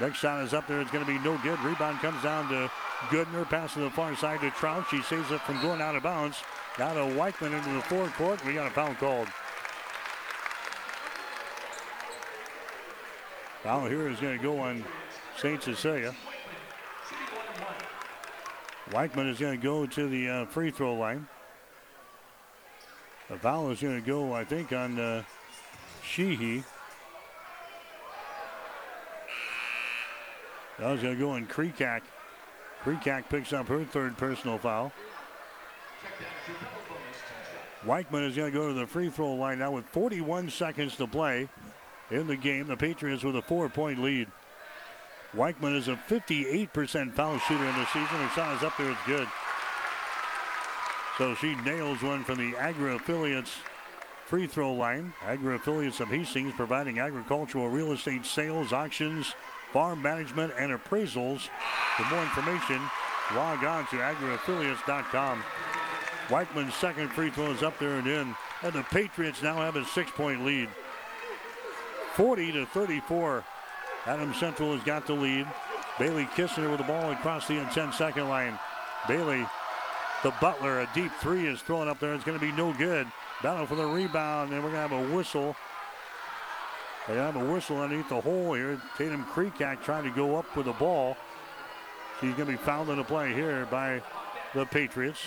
Next shot is up there. It's going to be no good. Rebound comes down to Gooden, passing the far side to Trout. She saves it from going out of bounds. Now to Weichman into the forecourt. We got a foul called. Foul here is going to go on St. Cecilia. Weichman is going to go to the uh, free throw line. The foul is going to go, I think, on uh, Sheehy. That was going to go on Creekak. Creekak picks up her third personal foul. Weichman is going to go to the free throw line now with 41 seconds to play in the game. The Patriots with a four point lead. Weichman is a 58% foul shooter in the season. Her shot is up there, it's good. So she nails one from the Agri Affiliates free throw line. Agri Affiliates of Hastings providing agricultural real estate sales, auctions, farm management, and appraisals. For more information, log on to agriaffiliates.com. Weichman's second free throw is up there and in. And the Patriots now have a six point lead. 40 to 34. Adam Central has got the lead. Bailey Kistner with the ball across the 10 second line. Bailey, the Butler, a deep three is thrown up there. It's going to be no good. Battle for the rebound, and we're going to have a whistle. They have a whistle underneath the hole here. Tatum Creekak trying to go up with the ball. She's going to be fouled in the play here by the Patriots.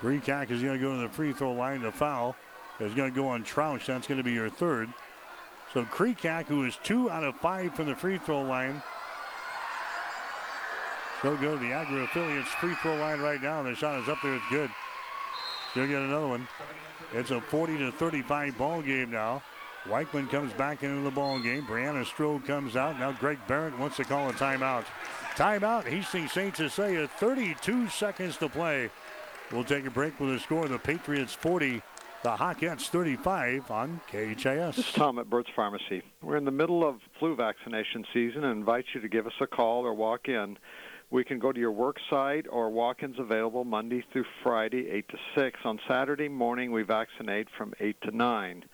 Creekak is going to go to the free throw line to foul. Is going to go on Troush. That's going to be your third. So Creekak, who is two out of five from the free throw line, she'll go to the Agri Affiliates free throw line right now. The shot is up there. It's good. She'll get another one. It's a 40 to 35 ball game now. Weichman comes back into the ball game. Brianna Stroh comes out. Now Greg Barrett wants to call a timeout. Timeout. Hastings St. Cecilia. 32 seconds to play. We'll take a break with the score. The Patriots 40, the Hawkettes 35 on KHAS. This is Tom at Burt's Pharmacy. We're in the middle of flu vaccination season and invite you to give us a call or walk in. We can go to your work site or walk-ins available Monday through Friday, 8 to 6. On Saturday morning, we vaccinate from 8 to 9.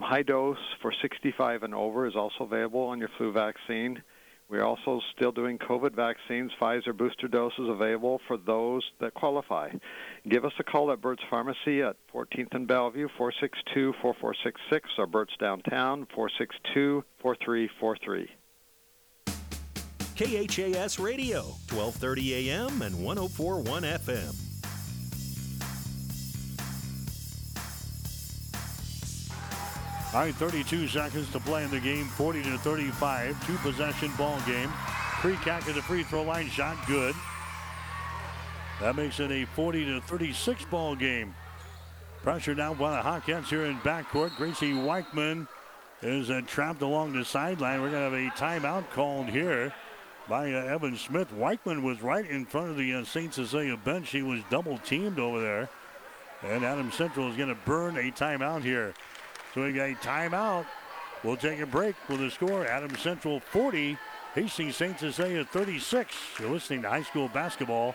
High dose for 65 and over is also available on your flu vaccine. We're also still doing COVID vaccines. Pfizer booster doses available for those that qualify. Give us a call at Burt's Pharmacy at 14th and Bellevue, 462-4466, or Burt's Downtown, 462-4343. KHAS Radio, 1230 AM and 1041 FM. All right, 32 seconds to play in the game, 40 to 35, two possession ball game. Creekak at the free throw line, shot good. That makes it a 40 to 36 ball game. Pressure now by the Hawkettes here in backcourt. Gracie Weichman is uh, trapped along the sideline. We're going to have a timeout called here by uh, Evan Smith. Weichman was right in front of the uh, St. Cecilia bench. He was double teamed over there. And Adam Central is going to burn a timeout here. So we got a timeout. We'll take a break with the score. Adam Central 40, Hastings St. Cecilia 36. You're listening to high school basketball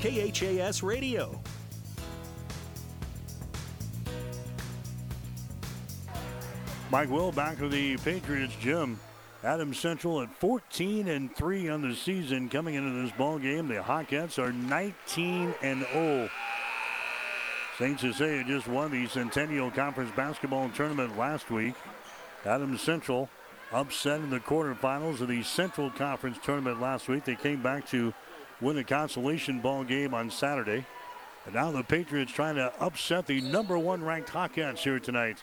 KHAS Radio. Mike Will back to the Patriots gym Adams Central at 14 and 3 on the season coming into this ball game. The Hawkettes are 19 and 0. St. Cecilia just won the Centennial Conference basketball tournament last week. Adams Central upset in the quarterfinals of the Central Conference tournament last week. They came back to win a consolation ball game on Saturday. And now the Patriots trying to upset the number one ranked Hawkettes here tonight.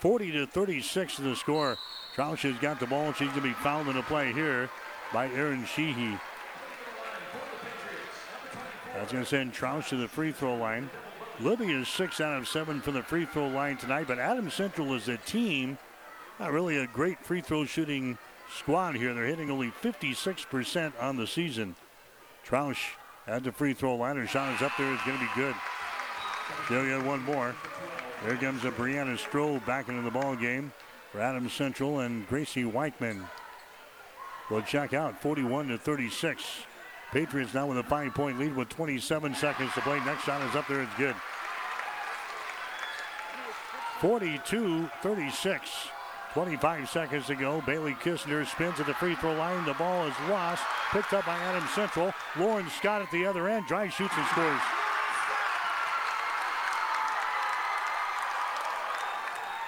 40 to 36 is the score. Troush has got the ball. She's going to be fouled in the play here by Aaron Sheehy. That's going to send Troush to the free throw line. Libby is six out of seven from the free throw line tonight, but Adam Central is a team, not really a great free throw shooting squad here. They're hitting only 56% on the season. Troush at the free throw line. Her shot is up there. It's going to be good. Still got one more. There comes a Brianna Stroh back into the ball game for Adams Central and Gracie Weichman. Will check out 41 to 36. Patriots now with a five point lead with 27 seconds to play. Next shot is up there. It's good. 42 36. 25 seconds to go. Bailey Kistner spins at the free throw line. The ball is lost. Picked up by Adam Central. Lauren Scott at the other end. Drive, shoots, and scores.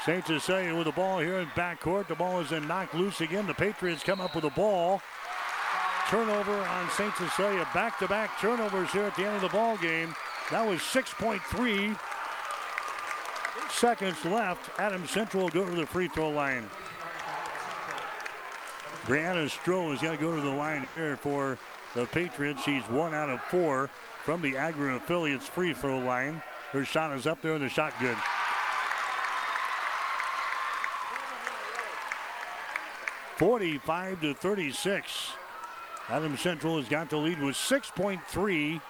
St. Cecilia with the ball here in backcourt. The ball is then knocked loose again. The Patriots come up with the ball. Turnover on St. Cecilia. Back-to-back turnovers here at the end of the ball game. That was 6.3 seconds left. Adams Central will go to the free throw line. Brianna Stroh has got to go to the line here for the Patriots. She's one out of four from the Agri Affiliates free throw line. Her shot is up there and the shot good. Forty-five to thirty-six. Adams Central has got the lead with 6.3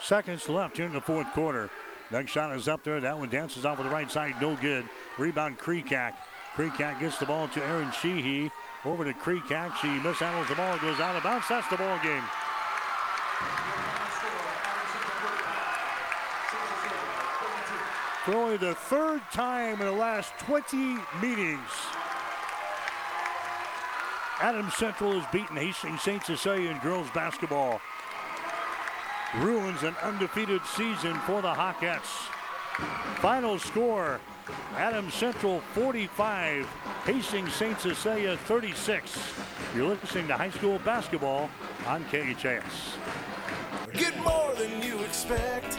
seconds left here in the fourth quarter. Next shot is up there. That one dances off of the right side. No good. Rebound Kreekak. Kreekak gets the ball to Aaron Sheehy. Over to Kreekak. She mishandles the ball. Goes out of bounds. That's the ball game. For only the third time in the last 20 meetings, Adams Central has beaten Hastings St. Cecilia in girls basketball. Ruins an undefeated season for the Hawkettes. Final score Adams Central 45, Hastings St. Cecilia 36. You're listening to high school basketball on KHAS. Get more than you expect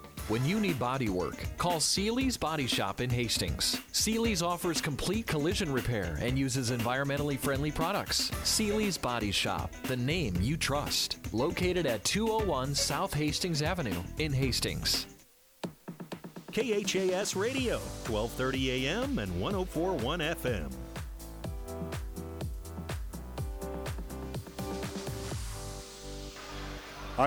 When you need body work, call Seely's Body Shop in Hastings. Seely's offers complete collision repair and uses environmentally friendly products. Seely's Body Shop, the name you trust. Located at 201 South Hastings Avenue in Hastings. KHAS Radio, 1230 AM and 1041 FM.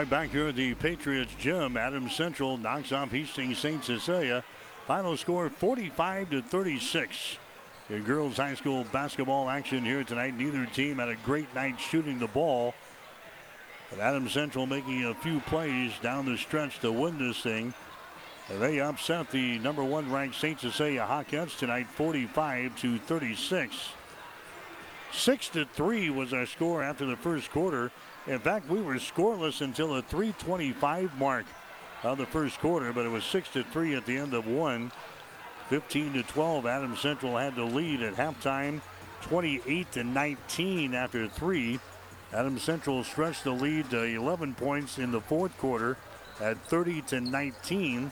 Right, back here at the Patriots gym, Adams Central knocks off Hastings St. Cecilia. Uh, final score 45 to 36. in girls high school basketball action here tonight. Neither team had a great night shooting the ball. But Adams Central making a few plays down the stretch to win this thing. And They upset the number one ranked St. Cecilia uh, Hawkettes tonight, 45 to 36. Six to three was our score after the first quarter. In fact, we were scoreless until the 325 mark of the first quarter, but it was six to three at the end of one. 15 to 12. Adams Central had the lead at halftime, 28 to 19 after three. Adams Central stretched the lead to 11 points in the fourth quarter at 30 to 19.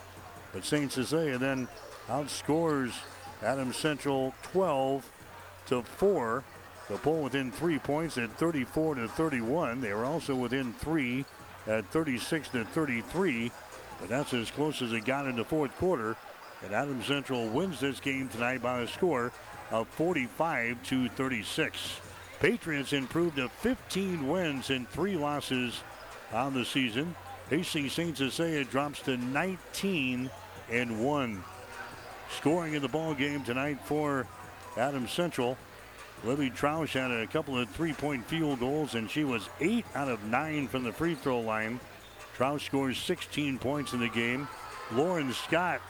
But St. Cecilia then outscores Adams Central 12 to 4 to pull within three points at 34 to 31. They were also within three at 36 to 33. But that's as close as it got in the fourth quarter. And Adams Central wins this game tonight by a score of 45 to 36. Patriots improved to 15 wins and three losses on the season. Hastings St. Cecilia drops to 19 and 1. Scoring in the ball game tonight for Adams Central. Libby Troush had a couple of three-point field goals, and she was eight out of nine from the free throw line. Troush scores 16 points in the game. Lauren Scott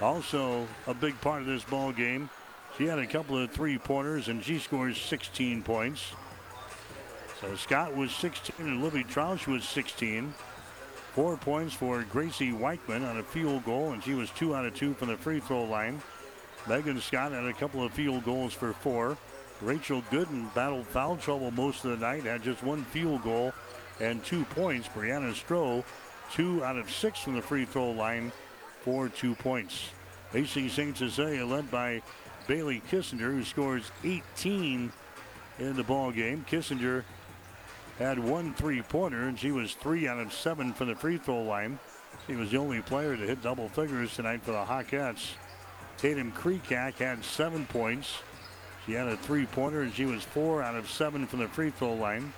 also a big part of this ball game. She had a couple of three pointers and she scores 16 points. So Scott was 16 and Libby Troush was 16. Four points for Gracie Weichman on a field goal, and she was two out of two from the free throw line. Megan Scott had a couple of field goals for four. Rachel Gooden battled foul trouble most of the night, had just one field goal and two points. Brianna Stroh, two out of six from the free throw line for two points. Hastings St. Cecilia led by Bailey Kissinger, who scores 18 in the ball game. Kissinger had one three-pointer, and she was three out of seven from the free throw line. She was the only player to hit double figures tonight for the Hawkettes. Tatum Kreekak had seven points. She had a three-pointer, and she was four out of seven from the free throw line.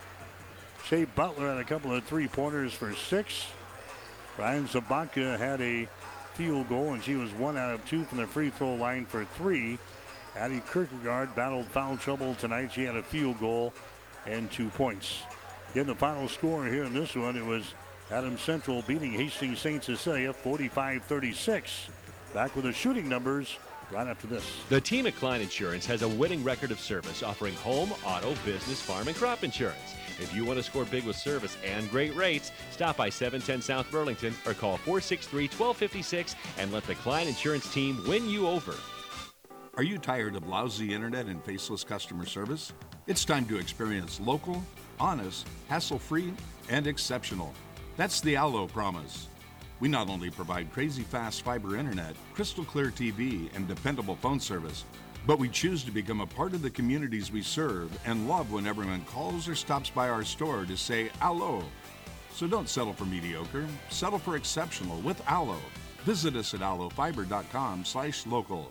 Shea Butler had a couple of three-pointers for six. Ryan Sabatka had a field goal, and she was one out of two from the free throw line for three. Addie Kierkegaard battled foul trouble tonight. She had a field goal and two points. In the final score here in this one, it was Adam Central beating Hastings St. Cecilia 45 36. Back with the shooting numbers right after this. The team at Klein Insurance has a winning record of service offering home, auto, business, farm, and crop insurance. If you want to score big with service and great rates, stop by 710 South Burlington or call 463 1256 and let the Klein Insurance team win you over. Are you tired of lousy internet and faceless customer service? It's time to experience local, honest, hassle free, and exceptional. That's the Allo promise. We not only provide crazy fast fiber internet, crystal clear TV, and dependable phone service, but we choose to become a part of the communities we serve and love when everyone calls or stops by our store to say Allo. So don't settle for mediocre, settle for exceptional with Allo. Visit us at allofiber.com slash local.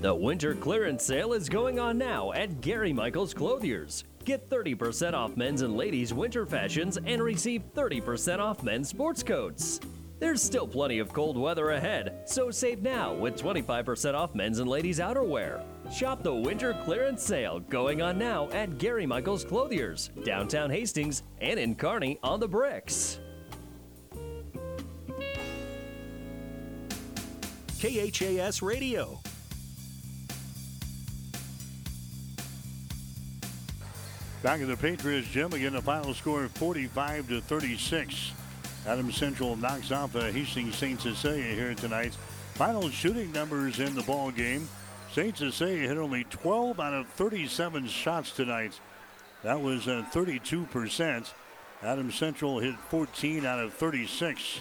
The winter clearance sale is going on now at Gary Michaels Clothiers. Get 30% off men's and ladies' winter fashions and receive 30% off men's sports coats. There's still plenty of cold weather ahead, so save now with 25% off men's and ladies' outerwear. Shop the winter clearance sale going on now at Gary Michaels Clothiers, downtown Hastings, and in Kearney on the bricks. KHAS Radio. Back at the Patriots gym again, the final score 45 to 36. Adam Central knocks off uh, Hastings St. Cecilia here tonight. Final shooting numbers in the ball game. St. Cecilia hit only 12 out of 37 shots tonight. That was uh, 32%. Adam Central hit 14 out of 36.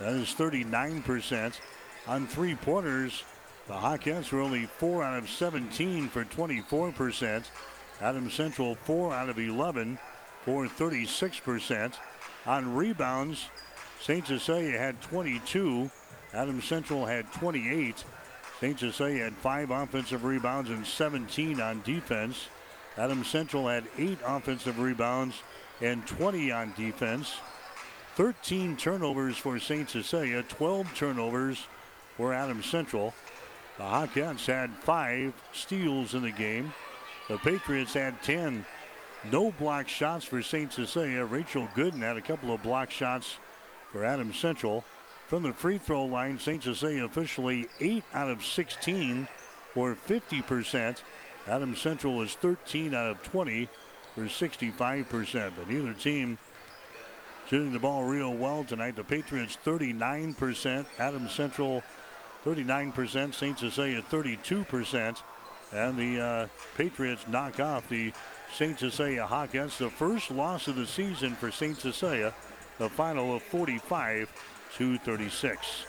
That is 39%. On three pointers, The Hawkettes were only 4 out of 17 for 24%. Adams Central 4 out of 11 for 36%. On rebounds, St. Cecilia had 22. Adams Central had 28. St. Cecilia had 5 offensive rebounds and 17 on defense. Adams Central had 8 offensive rebounds and 20 on defense. 13 turnovers for St. Cecilia, 12 turnovers for Adams Central. The Hawkettes had 5 steals in the game. The Patriots had 10. No block shots for St. Cecilia. Uh, Rachel Gooden had a couple of block shots for Adams Central. From the free throw line, St. Cecilia officially 8 out of 16 or 50%. Adams Central was 13 out of 20 for 65%. But neither team shooting the ball real well tonight. The Patriots 39%, Adams Central 39%, St. Cecilia 32%. And the uh, Patriots knock off the St. Cecilia Hawkettes. The first loss of the season for St. Cecilia, the final of 45 to 36.